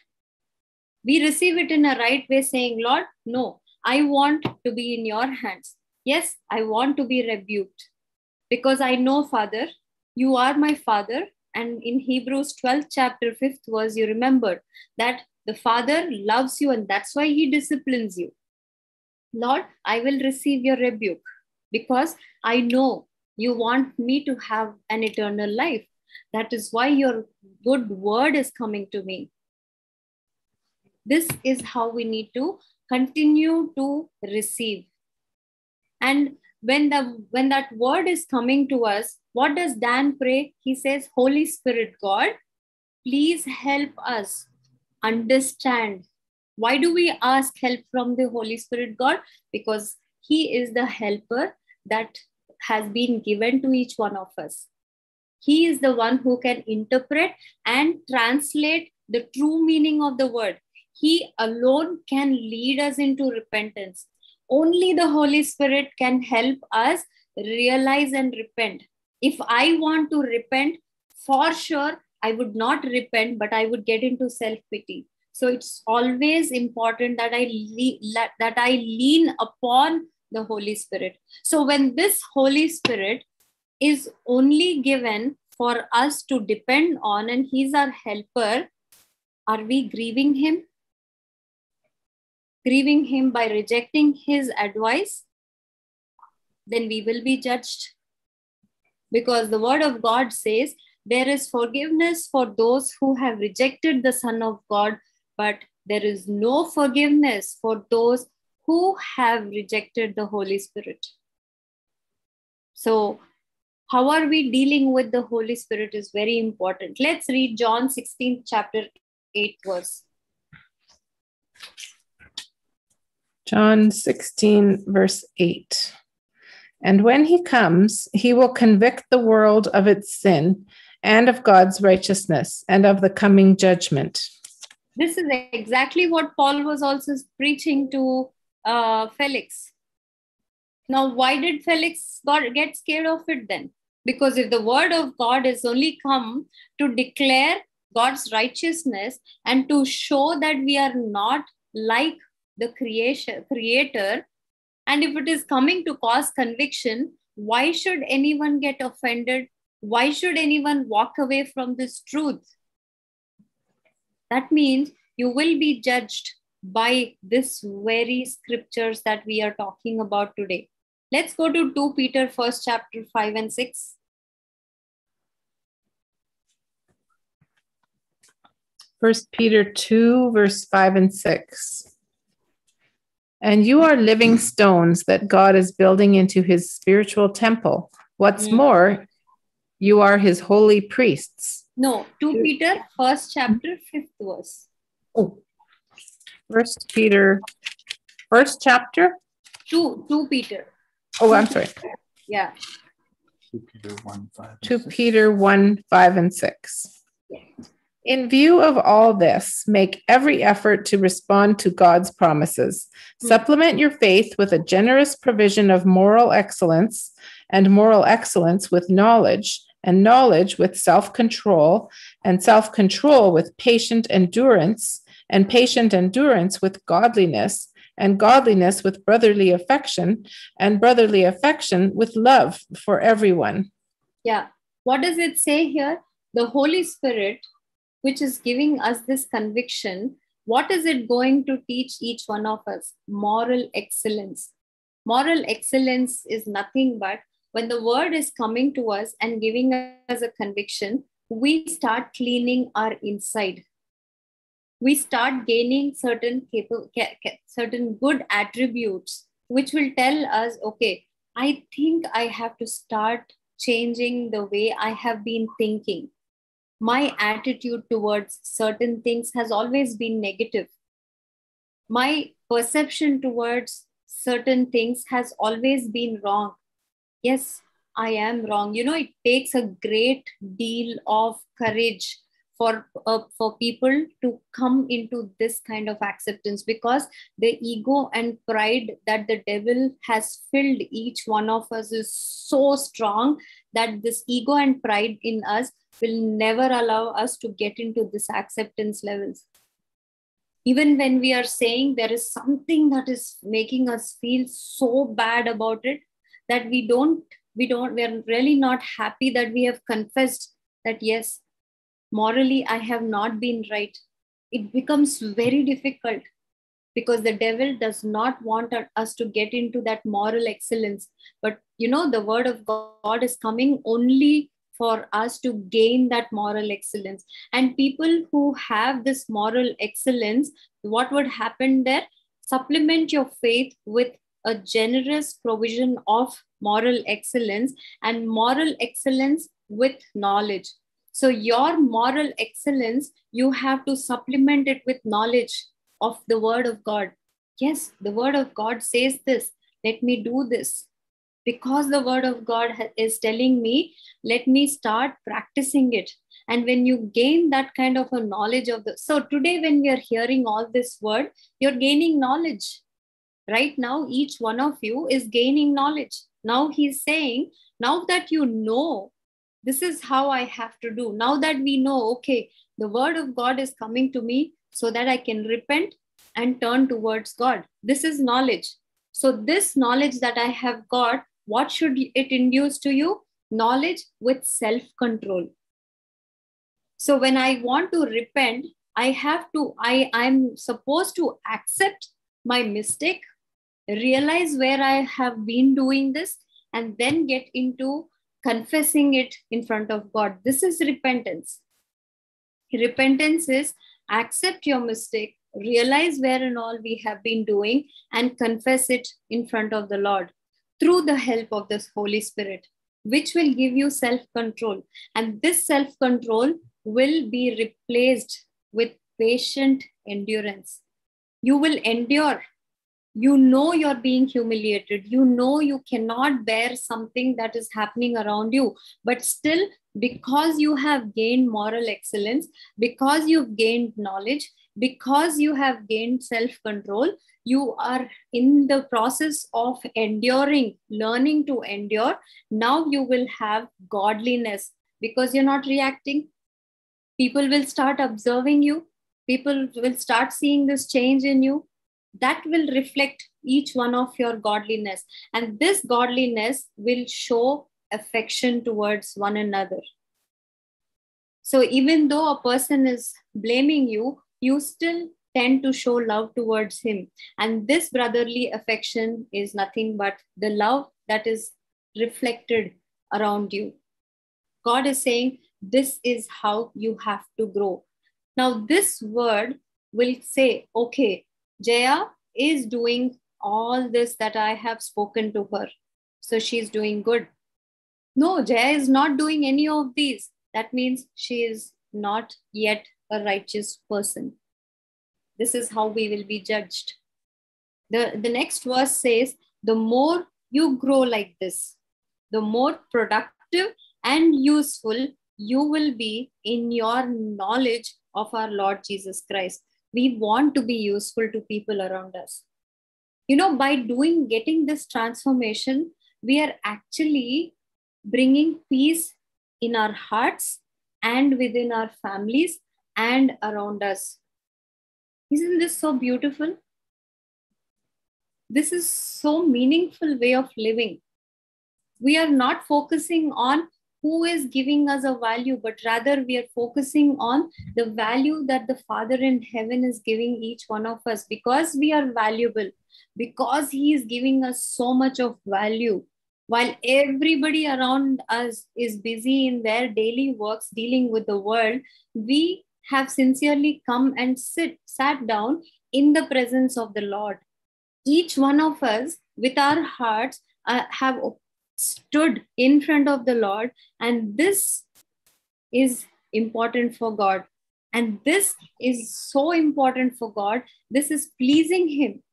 Speaker 1: we receive it in a right way saying lord no i want to be in your hands yes i want to be rebuked because i know father you are my father. And in Hebrews 12, chapter 5th verse, you remember that the father loves you and that's why he disciplines you. Lord, I will receive your rebuke because I know you want me to have an eternal life. That is why your good word is coming to me. This is how we need to continue to receive. And when the when that word is coming to us what does dan pray he says holy spirit god please help us understand why do we ask help from the holy spirit god because he is the helper that has been given to each one of us he is the one who can interpret and translate the true meaning of the word he alone can lead us into repentance only the holy spirit can help us realize and repent if i want to repent for sure i would not repent but i would get into self pity so it's always important that i le- that i lean upon the holy spirit so when this holy spirit is only given for us to depend on and he's our helper are we grieving him grieving him by rejecting his advice, then we will be judged. Because the word of God says, there is forgiveness for those who have rejected the Son of God, but there is no forgiveness for those who have rejected the Holy Spirit. So, how are we dealing with the Holy Spirit is very important. Let's read John 16, chapter 8, verse.
Speaker 2: John 16, verse 8. And when he comes, he will convict the world of its sin and of God's righteousness and of the coming judgment.
Speaker 1: This is exactly what Paul was also preaching to uh, Felix. Now, why did Felix get scared of it then? Because if the word of God is only come to declare God's righteousness and to show that we are not like the creation creator and if it is coming to cause conviction why should anyone get offended why should anyone walk away from this truth that means you will be judged by this very scriptures that we are talking about today let's go to 2 peter first chapter 5 and
Speaker 2: 6 First Peter 2, verse 5 and 6. And you are living mm. stones that God is building into his spiritual temple. What's mm. more, you are his holy priests.
Speaker 1: No, 2 Peter, first chapter, fifth verse. Oh, first
Speaker 2: Peter, first chapter?
Speaker 1: 2, 2 Peter.
Speaker 2: Oh,
Speaker 1: I'm
Speaker 2: sorry. yeah. 2 Peter 1, 5. 2 Peter 1, 5, and 6. Yeah. In view of all this, make every effort to respond to God's promises. Hmm. Supplement your faith with a generous provision of moral excellence, and moral excellence with knowledge, and knowledge with self control, and self control with patient endurance, and patient endurance with godliness, and godliness with brotherly affection, and brotherly affection with love for everyone.
Speaker 1: Yeah. What does it say here? The Holy Spirit which is giving us this conviction what is it going to teach each one of us moral excellence moral excellence is nothing but when the word is coming to us and giving us a conviction we start cleaning our inside we start gaining certain capable, certain good attributes which will tell us okay i think i have to start changing the way i have been thinking my attitude towards certain things has always been negative. My perception towards certain things has always been wrong. Yes, I am wrong. You know, it takes a great deal of courage for uh, for people to come into this kind of acceptance because the ego and pride that the devil has filled each one of us is so strong that this ego and pride in us will never allow us to get into this acceptance levels even when we are saying there is something that is making us feel so bad about it that we don't we don't we're really not happy that we have confessed that yes morally i have not been right it becomes very difficult because the devil does not want us to get into that moral excellence but you know the word of god is coming only for us to gain that moral excellence and people who have this moral excellence what would happen there supplement your faith with a generous provision of moral excellence and moral excellence with knowledge so, your moral excellence, you have to supplement it with knowledge of the Word of God. Yes, the Word of God says this, let me do this. Because the Word of God is telling me, let me start practicing it. And when you gain that kind of a knowledge of the, so today when we are hearing all this word, you're gaining knowledge. Right now, each one of you is gaining knowledge. Now he's saying, now that you know this is how I have to do. Now that we know, okay, the word of God is coming to me so that I can repent and turn towards God. This is knowledge. So, this knowledge that I have got, what should it induce to you? Knowledge with self control. So, when I want to repent, I have to, I, I'm supposed to accept my mistake, realize where I have been doing this, and then get into confessing it in front of God. This is repentance. Repentance is accept your mistake, realize where and all we have been doing, and confess it in front of the Lord through the help of the Holy Spirit, which will give you self control. And this self control will be replaced with patient endurance. You will endure you know you're being humiliated you know you cannot bear something that is happening around you but still because you have gained moral excellence because you've gained knowledge because you have gained self control you are in the process of enduring learning to endure now you will have godliness because you're not reacting people will start observing you people will start seeing this change in you that will reflect each one of your godliness and this godliness will show affection towards one another so even though a person is blaming you you still tend to show love towards him and this brotherly affection is nothing but the love that is reflected around you god is saying this is how you have to grow now this word will say okay Jaya is doing all this that I have spoken to her. So she's doing good. No, Jaya is not doing any of these. That means she is not yet a righteous person. This is how we will be judged. The, the next verse says, The more you grow like this, the more productive and useful you will be in your knowledge of our Lord Jesus Christ we want to be useful to people around us you know by doing getting this transformation we are actually bringing peace in our hearts and within our families and around us isn't this so beautiful this is so meaningful way of living we are not focusing on who is giving us a value, but rather we are focusing on the value that the Father in heaven is giving each one of us because we are valuable, because He is giving us so much of value. While everybody around us is busy in their daily works dealing with the world, we have sincerely come and sit, sat down in the presence of the Lord. Each one of us, with our hearts, uh, have stood in front of the Lord. And this is important for God. And this is so important for God. This is pleasing Him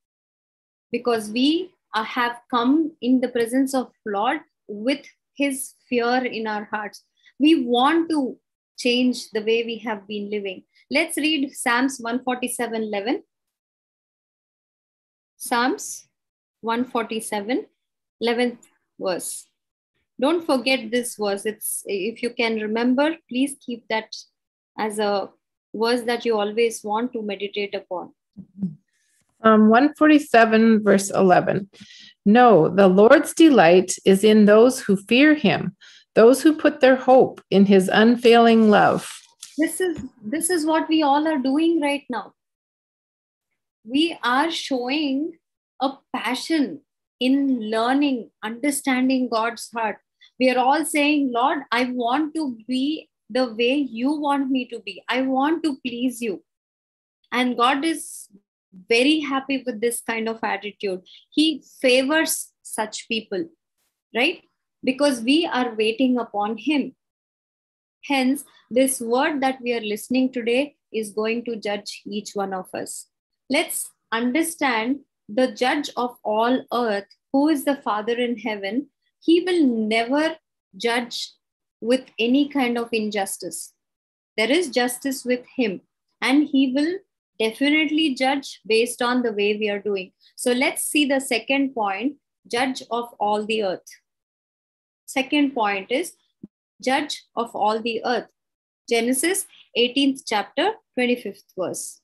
Speaker 1: because we have come in the presence of Lord with His fear in our hearts. We want to change the way we have been living. Let's read Psalms 147 11. Psalms 147 11 verse. Don't forget this verse. It's if you can remember, please keep that as a verse that you always want to meditate upon.
Speaker 2: Um, 147, verse 11. No, the Lord's delight is in those who fear him, those who put their hope in his unfailing love.
Speaker 1: This is, this is what we all are doing right now. We are showing a passion in learning, understanding God's heart. We are all saying, Lord, I want to be the way you want me to be. I want to please you. And God is very happy with this kind of attitude. He favors such people, right? Because we are waiting upon Him. Hence, this word that we are listening today is going to judge each one of us. Let's understand the judge of all earth, who is the Father in heaven, he will never judge with any kind of injustice. There is justice with him, and he will definitely judge based on the way we are doing. So let's see the second point judge of all the earth. Second point is judge of all the earth. Genesis 18th chapter, 25th verse.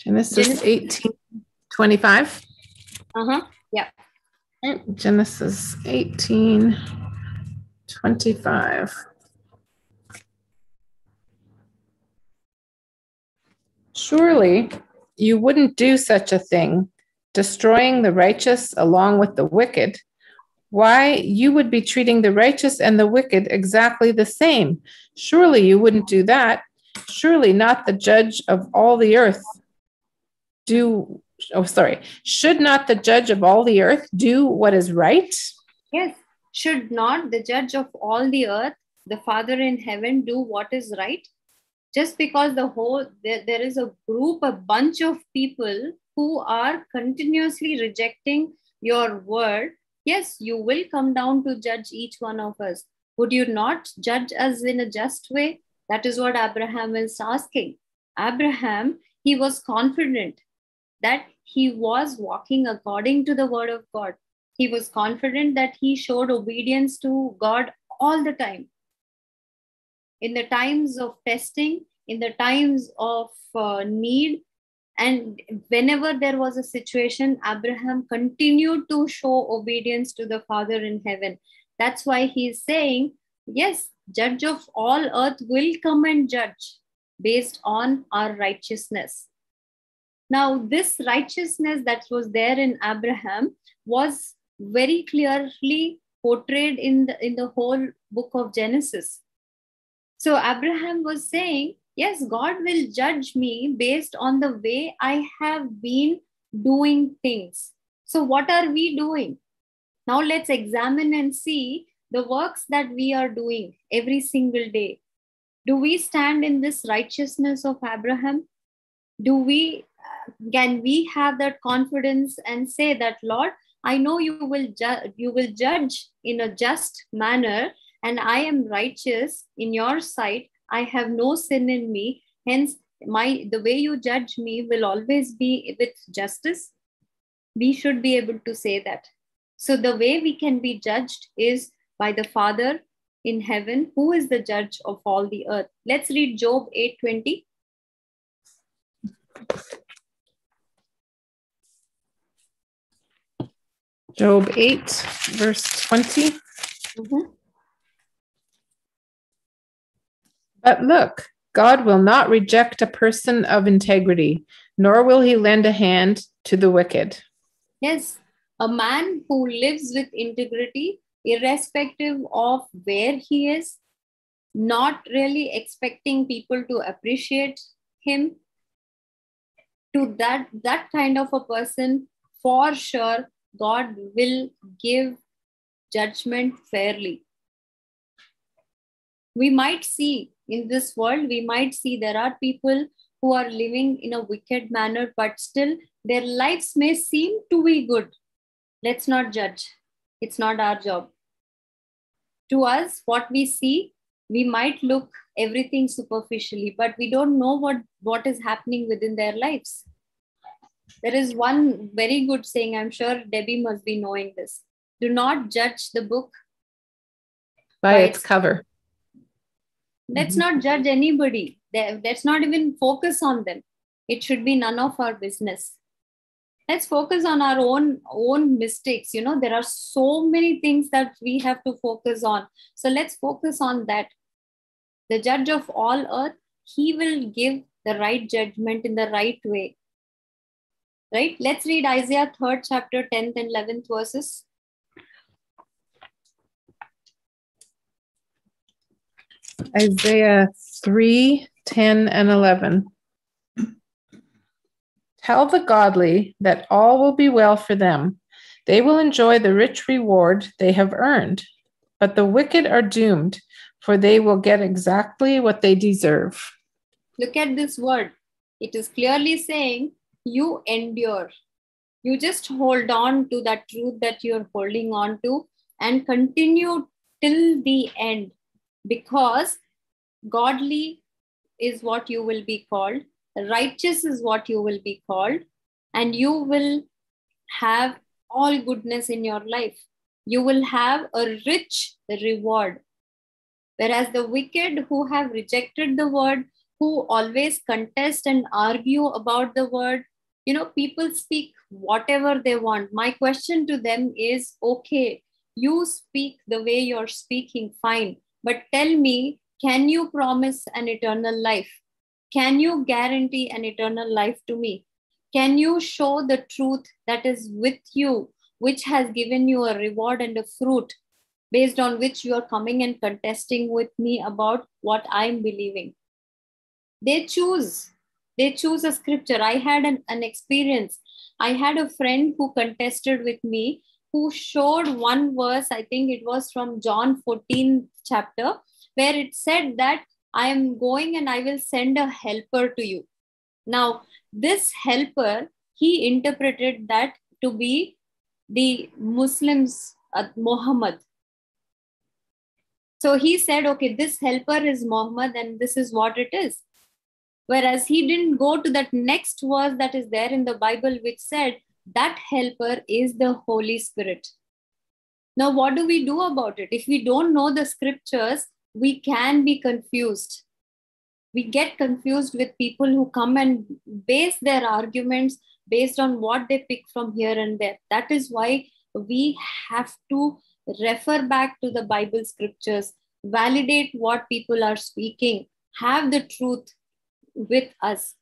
Speaker 2: Genesis, Genesis. 18 25. Uh huh. Yep. Genesis 18 25. Surely you wouldn't do such a thing, destroying the righteous along with the wicked. Why, you would be treating the righteous and the wicked exactly the same. Surely you wouldn't do that. Surely not the judge of all the earth do, oh, sorry, should not the judge of all the earth do what is right?
Speaker 1: Yes. Should not the judge of all the earth, the Father in heaven, do what is right? Just because the whole, there, there is a group, a bunch of people who are continuously rejecting your word, yes, you will come down to judge each one of us. Would you not judge us in a just way? That is what Abraham is asking. Abraham, he was confident that he was walking according to the word of God. He was confident that he showed obedience to God all the time. In the times of testing, in the times of uh, need, and whenever there was a situation, Abraham continued to show obedience to the Father in heaven. That's why he is saying, Yes, judge of all earth will come and judge based on our righteousness. Now, this righteousness that was there in Abraham was very clearly portrayed in the, in the whole book of Genesis. So, Abraham was saying, Yes, God will judge me based on the way I have been doing things. So, what are we doing? Now, let's examine and see the works that we are doing every single day. Do we stand in this righteousness of Abraham? Do we can we have that confidence and say that lord i know you will ju- you will judge in a just manner and i am righteous in your sight i have no sin in me hence my the way you judge me will always be with justice we should be able to say that so the way we can be judged is by the father in heaven who is the judge of all the earth let's read job 820
Speaker 2: Job 8, verse 20. Mm-hmm. But look, God will not reject a person of integrity, nor will he lend a hand to the wicked.
Speaker 1: Yes, a man who lives with integrity, irrespective of where he is, not really expecting people to appreciate him, to that, that kind of a person, for sure, God will give judgment fairly. We might see in this world, we might see there are people who are living in a wicked manner, but still their lives may seem to be good. Let's not judge. It's not our job. To us, what we see, we might look everything superficially, but we don't know what, what is happening within their lives. There is one very good saying, I'm sure Debbie must be knowing this. Do not judge the book
Speaker 2: by, by its, its cover.
Speaker 1: Let's mm-hmm. not judge anybody. Let's not even focus on them. It should be none of our business. Let's focus on our own own mistakes. You know, there are so many things that we have to focus on. So let's focus on that. The judge of all earth, he will give the right judgment in the right way Right? Let's read Isaiah 3rd chapter 10th and 11th verses. Isaiah
Speaker 2: 3 10 and 11. Tell the godly that all will be well for them. They will enjoy the rich reward they have earned. But the wicked are doomed, for they will get exactly what they deserve.
Speaker 1: Look at this word. It is clearly saying you endure. You just hold on to that truth that you're holding on to and continue till the end because godly is what you will be called, righteous is what you will be called, and you will have all goodness in your life. You will have a rich reward. Whereas the wicked who have rejected the word, who always contest and argue about the word, you know people speak whatever they want my question to them is okay you speak the way you're speaking fine but tell me can you promise an eternal life can you guarantee an eternal life to me can you show the truth that is with you which has given you a reward and a fruit based on which you are coming and contesting with me about what i'm believing they choose they choose a scripture. I had an, an experience. I had a friend who contested with me who showed one verse, I think it was from John 14 chapter, where it said that I am going and I will send a helper to you. Now, this helper, he interpreted that to be the Muslims at uh, Muhammad. So he said, okay, this helper is Muhammad and this is what it is. Whereas he didn't go to that next verse that is there in the Bible, which said, That helper is the Holy Spirit. Now, what do we do about it? If we don't know the scriptures, we can be confused. We get confused with people who come and base their arguments based on what they pick from here and there. That is why we have to refer back to the Bible scriptures, validate what people are speaking, have the truth with us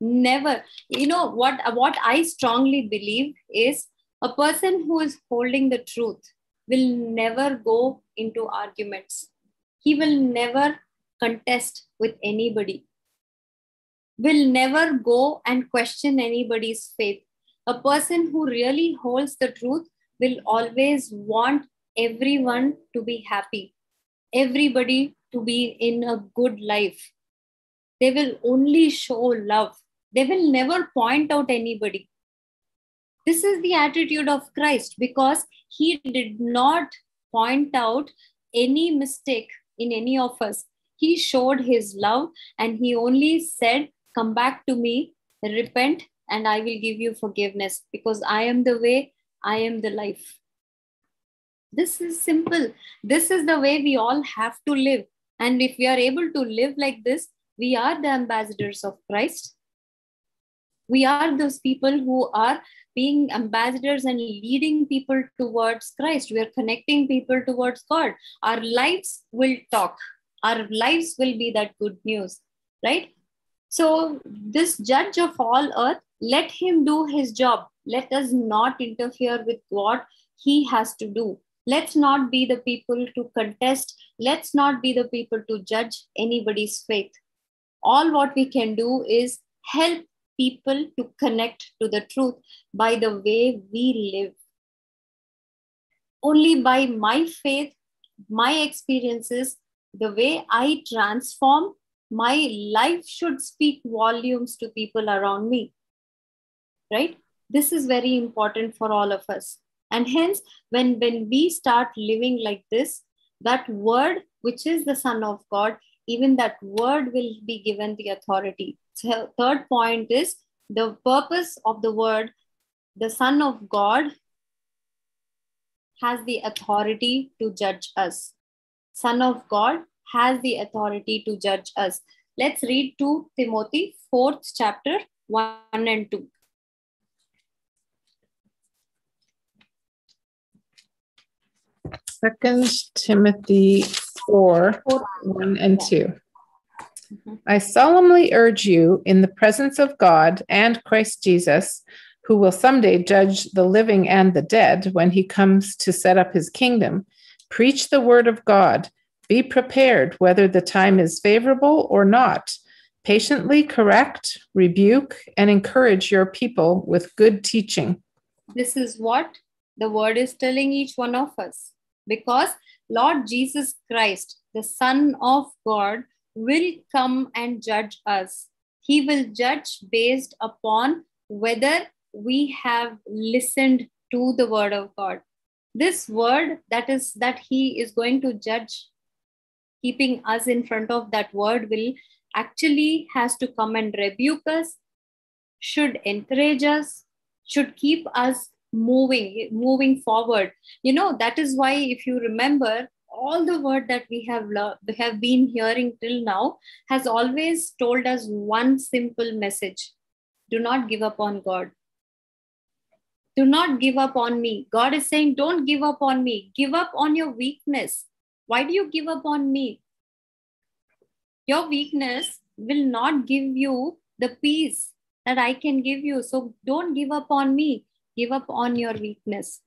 Speaker 1: never you know what what i strongly believe is a person who is holding the truth will never go into arguments he will never contest with anybody will never go and question anybody's faith a person who really holds the truth will always want everyone to be happy everybody to be in a good life they will only show love. They will never point out anybody. This is the attitude of Christ because he did not point out any mistake in any of us. He showed his love and he only said, Come back to me, repent, and I will give you forgiveness because I am the way, I am the life. This is simple. This is the way we all have to live. And if we are able to live like this, we are the ambassadors of Christ. We are those people who are being ambassadors and leading people towards Christ. We are connecting people towards God. Our lives will talk. Our lives will be that good news, right? So, this judge of all earth, let him do his job. Let us not interfere with what he has to do. Let's not be the people to contest. Let's not be the people to judge anybody's faith all what we can do is help people to connect to the truth by the way we live. Only by my faith, my experiences, the way I transform, my life should speak volumes to people around me. Right? This is very important for all of us. And hence, when, when we start living like this, that word, which is the Son of God, even that word will be given the authority. So third point is the purpose of the word, the Son of God has the authority to judge us. Son of God has the authority to judge us. Let's read 2 Timothy 4th chapter 1 and 2.
Speaker 2: Second Timothy 4 1 and 2. I solemnly urge you in the presence of God and Christ Jesus, who will someday judge the living and the dead when he comes to set up his kingdom, preach the word of God. Be prepared whether the time is favorable or not. Patiently correct, rebuke, and encourage your people with good teaching.
Speaker 1: This is what the word is telling each one of us because Lord Jesus Christ, the Son of God, will come and judge us. He will judge based upon whether we have listened to the word of God. This word that is that he is going to judge, keeping us in front of that word will actually has to come and rebuke us, should encourage us, should keep us moving moving forward you know that is why if you remember all the word that we have lo- have been hearing till now has always told us one simple message do not give up on god do not give up on me god is saying don't give up on me give up on your weakness why do you give up on me your weakness will not give you the peace that i can give you so don't give up on me give up on your weakness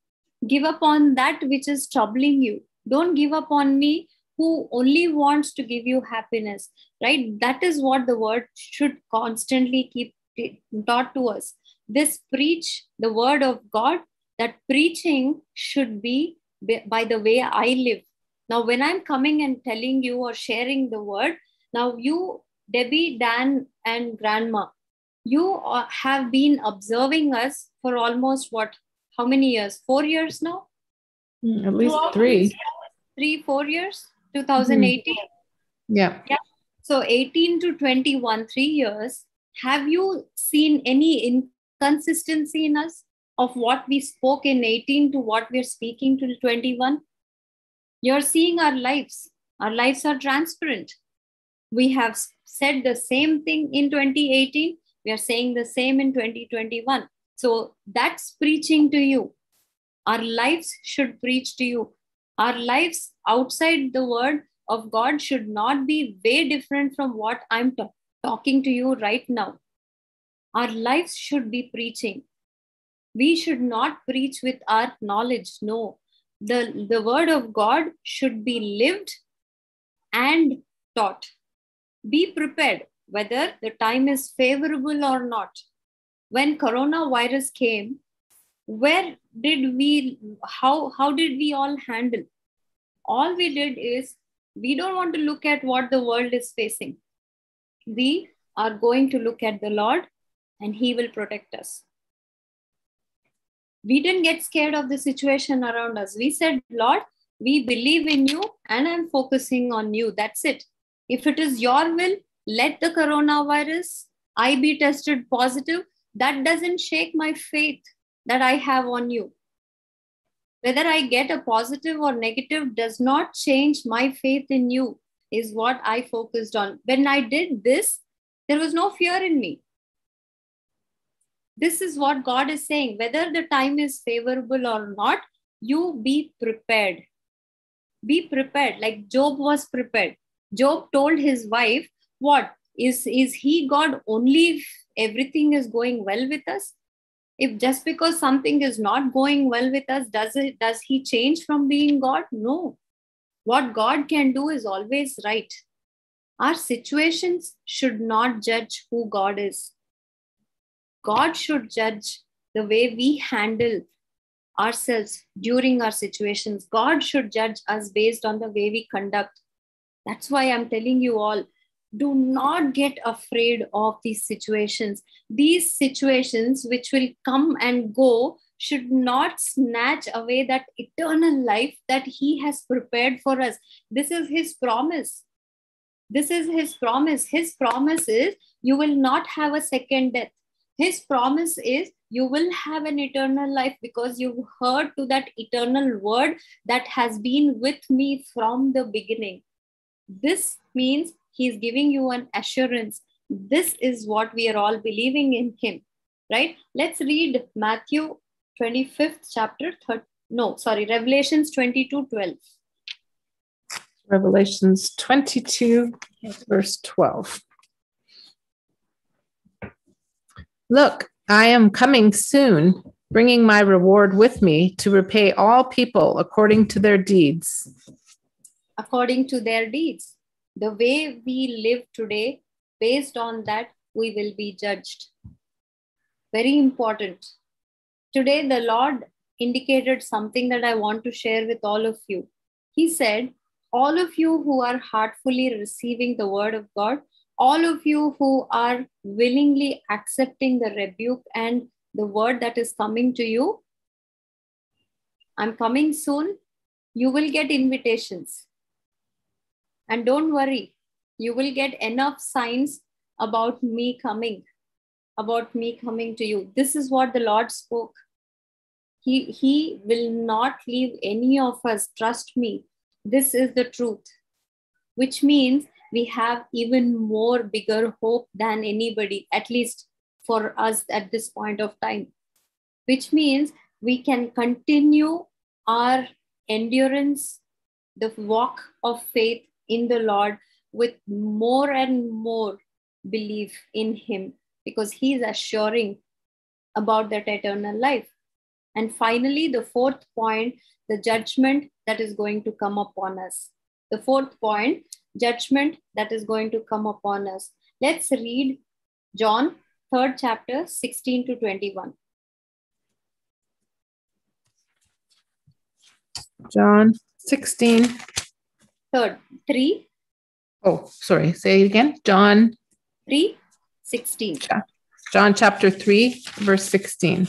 Speaker 1: give up on that which is troubling you don't give up on me who only wants to give you happiness right that is what the word should constantly keep taught to us this preach the word of god that preaching should be by the way i live now when i'm coming and telling you or sharing the word now you debbie dan and grandma you uh, have been observing us for almost what, how many years? Four years now?
Speaker 2: Mm, at least Throughout three.
Speaker 1: Three, four years? 2018? Mm. Mm-hmm.
Speaker 2: Yeah.
Speaker 1: yeah. So 18 to 21, three years. Have you seen any inconsistency in us of what we spoke in 18 to what we're speaking to 21? You're seeing our lives. Our lives are transparent. We have said the same thing in 2018 we are saying the same in 2021. So that's preaching to you. Our lives should preach to you. Our lives outside the word of God should not be way different from what I'm t- talking to you right now. Our lives should be preaching. We should not preach with our knowledge. No. The, the word of God should be lived and taught. Be prepared whether the time is favorable or not. When coronavirus came, where did we, how, how did we all handle? All we did is we don't want to look at what the world is facing. We are going to look at the Lord and He will protect us. We didn't get scared of the situation around us. We said, Lord, we believe in you and I'm focusing on you. That's it. If it is your will, let the coronavirus, I be tested positive, that doesn't shake my faith that I have on you. Whether I get a positive or negative does not change my faith in you, is what I focused on. When I did this, there was no fear in me. This is what God is saying. Whether the time is favorable or not, you be prepared. Be prepared, like Job was prepared. Job told his wife what is is he god only if everything is going well with us if just because something is not going well with us does it does he change from being god no what god can do is always right our situations should not judge who god is god should judge the way we handle ourselves during our situations god should judge us based on the way we conduct that's why i'm telling you all do not get afraid of these situations. These situations, which will come and go, should not snatch away that eternal life that He has prepared for us. This is His promise. This is His promise. His promise is you will not have a second death. His promise is you will have an eternal life because you've heard to that eternal word that has been with me from the beginning. This means he is giving you an assurance. This is what we are all believing in Him, right? Let's read Matthew 25th chapter, third, no, sorry, Revelations 22 12.
Speaker 2: Revelations 22, verse 12. Look, I am coming soon, bringing my reward with me to repay all people according to their deeds.
Speaker 1: According to their deeds the way we live today, based on that, we will be judged. Very important. Today, the Lord indicated something that I want to share with all of you. He said, All of you who are heartfully receiving the word of God, all of you who are willingly accepting the rebuke and the word that is coming to you, I'm coming soon. You will get invitations. And don't worry, you will get enough signs about me coming, about me coming to you. This is what the Lord spoke. He, he will not leave any of us. Trust me. This is the truth, which means we have even more bigger hope than anybody, at least for us at this point of time, which means we can continue our endurance, the walk of faith in the Lord with more and more belief in Him because He is assuring about that eternal life. And finally, the fourth point the judgment that is going to come upon us. The fourth point judgment that is going to come upon us. Let's read John, third chapter, 16 to 21.
Speaker 2: John 16,
Speaker 1: third, 3.
Speaker 2: Oh, sorry. Say it again. John
Speaker 1: 3, 16.
Speaker 2: John chapter 3, verse 16.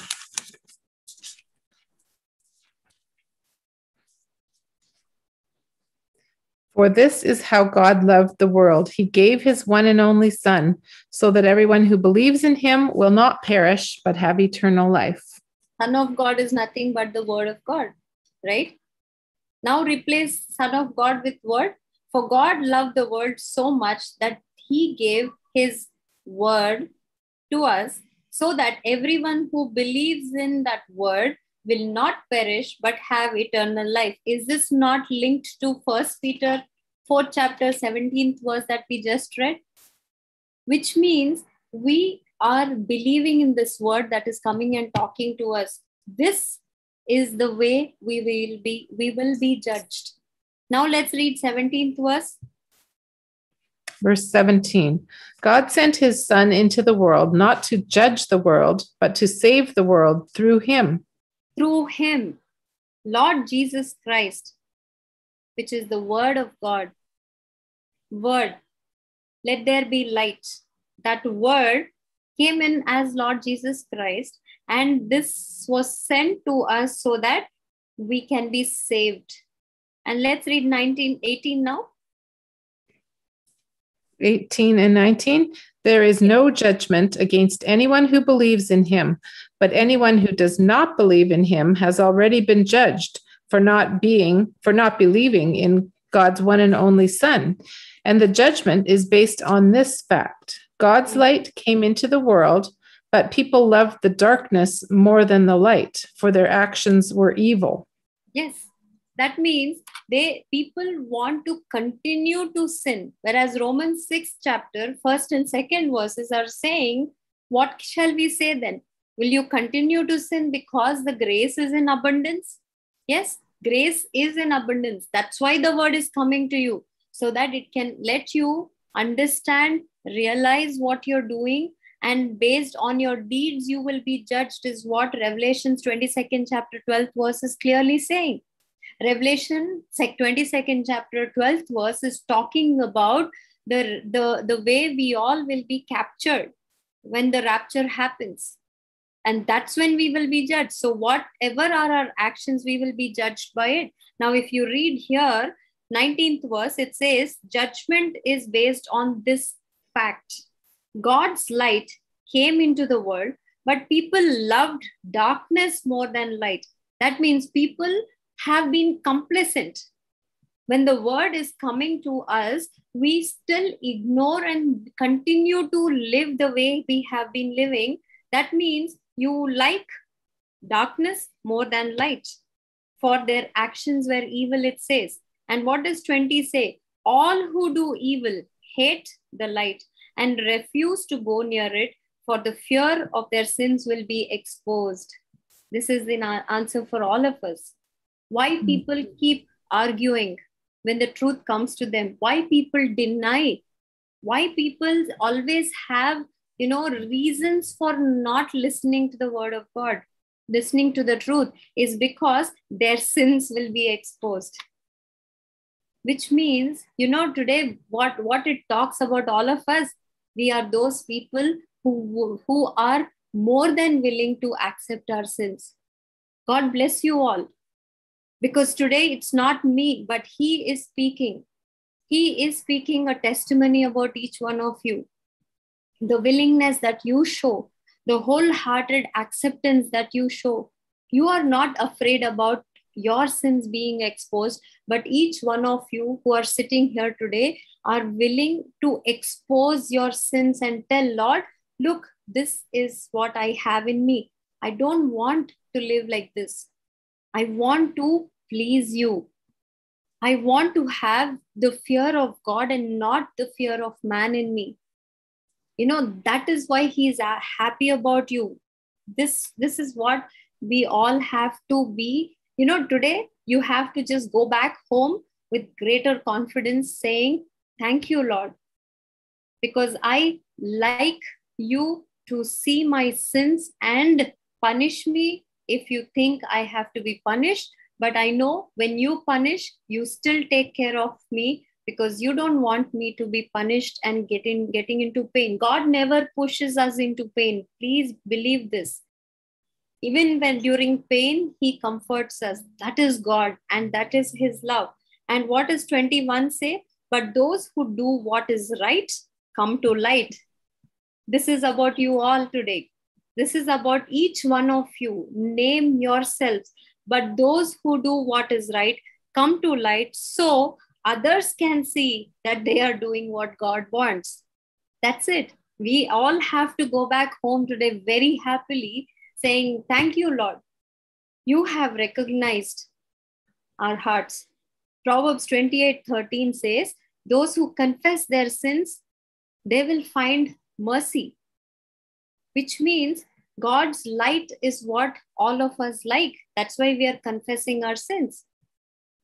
Speaker 2: For this is how God loved the world. He gave his one and only Son, so that everyone who believes in him will not perish, but have eternal life.
Speaker 1: Son of God is nothing but the word of God, right? Now replace Son of God with Word. For God loved the world so much that he gave his word to us so that everyone who believes in that word will not perish but have eternal life. Is this not linked to First Peter 4th chapter 17th verse that we just read? Which means we are believing in this word that is coming and talking to us. This is the way we will be we will be judged. Now let's read 17th verse.
Speaker 2: Verse 17 God sent his son into the world not to judge the world, but to save the world through him.
Speaker 1: Through him, Lord Jesus Christ, which is the word of God. Word, let there be light. That word came in as Lord Jesus Christ and this was sent to us so that we can be saved. And let's read 19, 18 now.
Speaker 2: 18 and 19. There is no judgment against anyone who believes in him, but anyone who does not believe in him has already been judged for not being, for not believing in God's one and only Son. And the judgment is based on this fact God's light came into the world, but people loved the darkness more than the light, for their actions were evil.
Speaker 1: Yes, that means they people want to continue to sin. Whereas Romans 6 chapter, first and second verses are saying, What shall we say then? Will you continue to sin because the grace is in abundance? Yes, grace is in abundance. That's why the word is coming to you, so that it can let you understand, realize what you're doing, and based on your deeds you will be judged is what revelations 22nd chapter 12th verse is clearly saying revelation 22nd chapter 12th verse is talking about the, the the way we all will be captured when the rapture happens and that's when we will be judged so whatever are our actions we will be judged by it now if you read here 19th verse it says judgment is based on this fact God's light came into the world, but people loved darkness more than light. That means people have been complacent. When the word is coming to us, we still ignore and continue to live the way we have been living. That means you like darkness more than light, for their actions were evil, it says. And what does 20 say? All who do evil hate the light and refuse to go near it, for the fear of their sins will be exposed. This is the answer for all of us. Why hmm. people keep arguing when the truth comes to them? Why people deny? Why people always have, you know, reasons for not listening to the word of God, listening to the truth, is because their sins will be exposed which means you know today what what it talks about all of us we are those people who, who are more than willing to accept our sins. God bless you all. Because today it's not me, but He is speaking. He is speaking a testimony about each one of you. The willingness that you show, the wholehearted acceptance that you show. You are not afraid about your sins being exposed, but each one of you who are sitting here today are willing to expose your sins and tell Lord, look, this is what I have in me. I don't want to live like this. I want to please you. I want to have the fear of God and not the fear of man in me. You know, that is why He is happy about you. This, this is what we all have to be. You know, today you have to just go back home with greater confidence saying, Thank you, Lord, because I like you to see my sins and punish me if you think I have to be punished. But I know when you punish, you still take care of me because you don't want me to be punished and getting getting into pain. God never pushes us into pain. Please believe this. Even when during pain, He comforts us. That is God and that is His love. And what does 21 say? But those who do what is right come to light. This is about you all today. This is about each one of you. Name yourselves. But those who do what is right come to light so others can see that they are doing what God wants. That's it. We all have to go back home today very happily, saying, Thank you, Lord. You have recognized our hearts. Proverbs twenty eight thirteen says, Those who confess their sins, they will find mercy, which means God's light is what all of us like. That's why we are confessing our sins.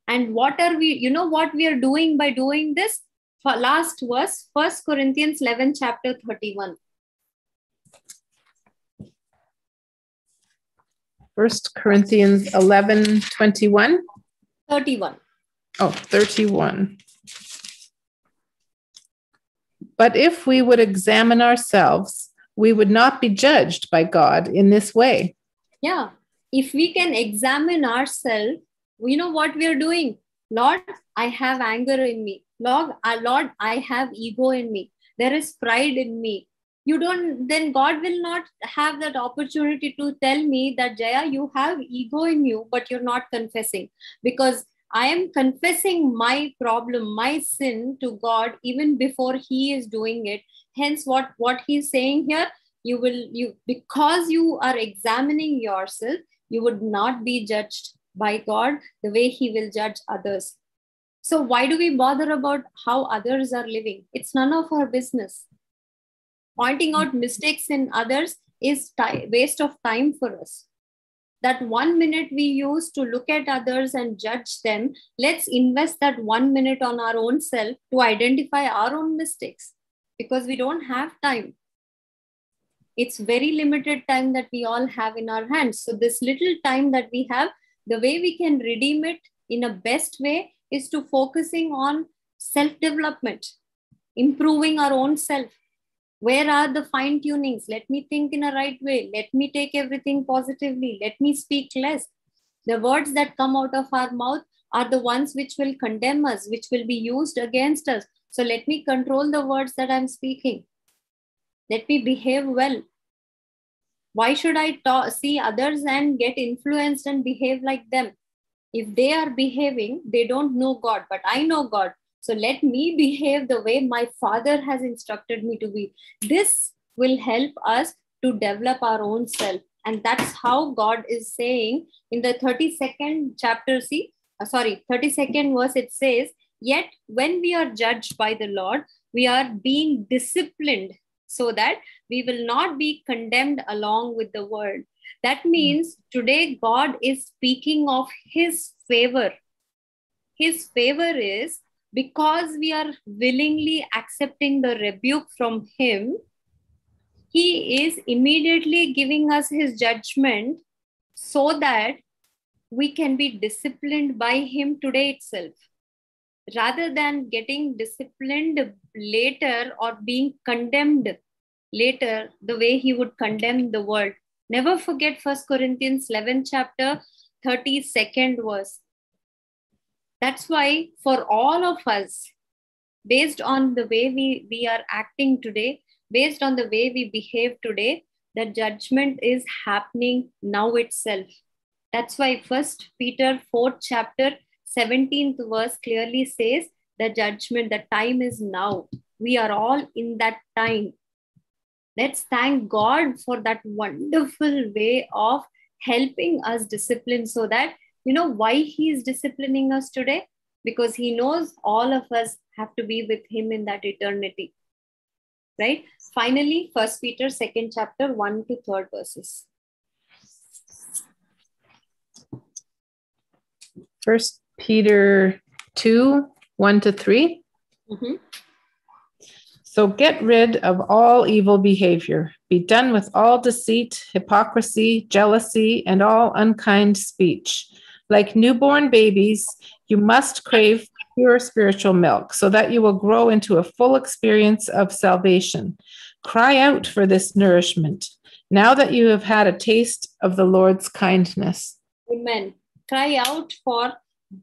Speaker 1: And what are we, you know, what we are doing by doing this? For last verse, First Corinthians 11, chapter
Speaker 2: 31. First Corinthians 11, 21. 31 oh, 31. But if we would examine ourselves, we would not be judged by God in this way.
Speaker 1: Yeah. If we can examine ourselves, we know what we are doing. Lord, I have anger in me. Lord, uh, Lord, I have ego in me. There is pride in me. You don't, then God will not have that opportunity to tell me that, Jaya, you have ego in you, but you're not confessing. Because I am confessing my problem, my sin to God even before He is doing it. Hence, what, what He's saying here, you will, you because you are examining yourself, you would not be judged by God the way He will judge others. So, why do we bother about how others are living? It's none of our business. Pointing out mistakes in others is waste of time for us that one minute we use to look at others and judge them, let's invest that one minute on our own self to identify our own mistakes because we don't have time. It's very limited time that we all have in our hands. So, this little time that we have, the way we can redeem it in a best way is to focusing on self development, improving our own self, where are the fine tunings let me think in a right way let me take everything positively let me speak less the words that come out of our mouth are the ones which will condemn us which will be used against us so let me control the words that i'm speaking let me behave well why should i see others and get influenced and behave like them if they are behaving they don't know god but i know god so let me behave the way my father has instructed me to be. This will help us to develop our own self. And that's how God is saying in the 32nd chapter, see, uh, sorry, 32nd verse, it says, Yet when we are judged by the Lord, we are being disciplined so that we will not be condemned along with the world. That hmm. means today God is speaking of His favor. His favor is because we are willingly accepting the rebuke from him, he is immediately giving us his judgment so that we can be disciplined by him today itself rather than getting disciplined later or being condemned later the way he would condemn the world never forget first corinthians 11 chapter 32nd verse that's why, for all of us, based on the way we, we are acting today, based on the way we behave today, the judgment is happening now itself. That's why First Peter 4th chapter 17th verse clearly says the judgment, the time is now. We are all in that time. Let's thank God for that wonderful way of helping us discipline so that you know why he is disciplining us today? Because he knows all of us have to be with him in that eternity. Right? Finally, First Peter, second chapter, one to third
Speaker 2: verses. First Peter 2, 1 to 3. Mm-hmm. So get rid of all evil behavior. Be done with all deceit, hypocrisy, jealousy, and all unkind speech. Like newborn babies, you must crave pure spiritual milk so that you will grow into a full experience of salvation. Cry out for this nourishment now that you have had a taste of the Lord's kindness.
Speaker 1: Amen. Cry out for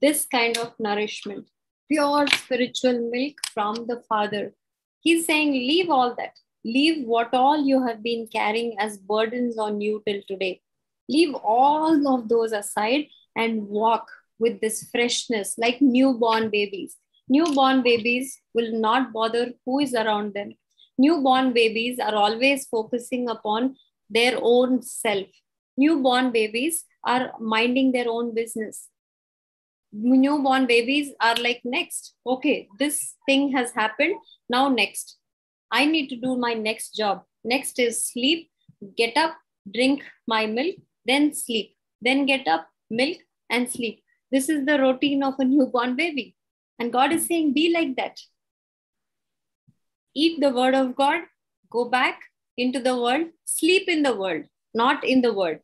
Speaker 1: this kind of nourishment, pure spiritual milk from the Father. He's saying, Leave all that. Leave what all you have been carrying as burdens on you till today. Leave all of those aside and walk with this freshness like newborn babies. Newborn babies will not bother who is around them. Newborn babies are always focusing upon their own self. Newborn babies are minding their own business. Newborn babies are like, next, okay, this thing has happened, now next. I need to do my next job. Next is sleep, get up, drink my milk, then sleep, then get up, milk, and sleep. This is the routine of a newborn baby. And God is saying, be like that. Eat the word of God, go back into the world, sleep in the world, not in the world.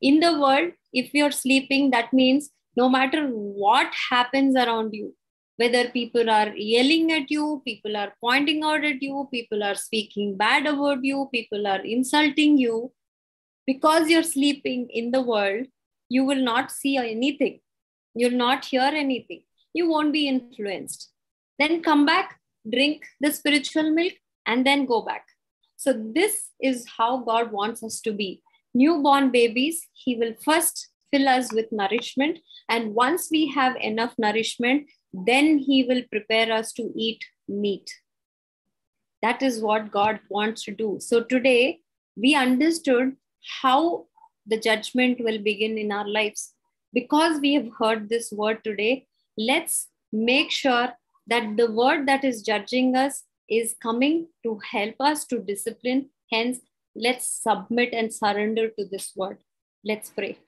Speaker 1: In the world, if you're sleeping, that means no matter what happens around you, whether people are yelling at you, people are pointing out at you, people are speaking bad about you, people are insulting you, because you're sleeping in the world, you will not see anything you'll not hear anything you won't be influenced then come back drink the spiritual milk and then go back so this is how god wants us to be newborn babies he will first fill us with nourishment and once we have enough nourishment then he will prepare us to eat meat that is what god wants to do so today we understood how the judgment will begin in our lives. Because we have heard this word today, let's make sure that the word that is judging us is coming to help us to discipline. Hence, let's submit and surrender to this word. Let's pray.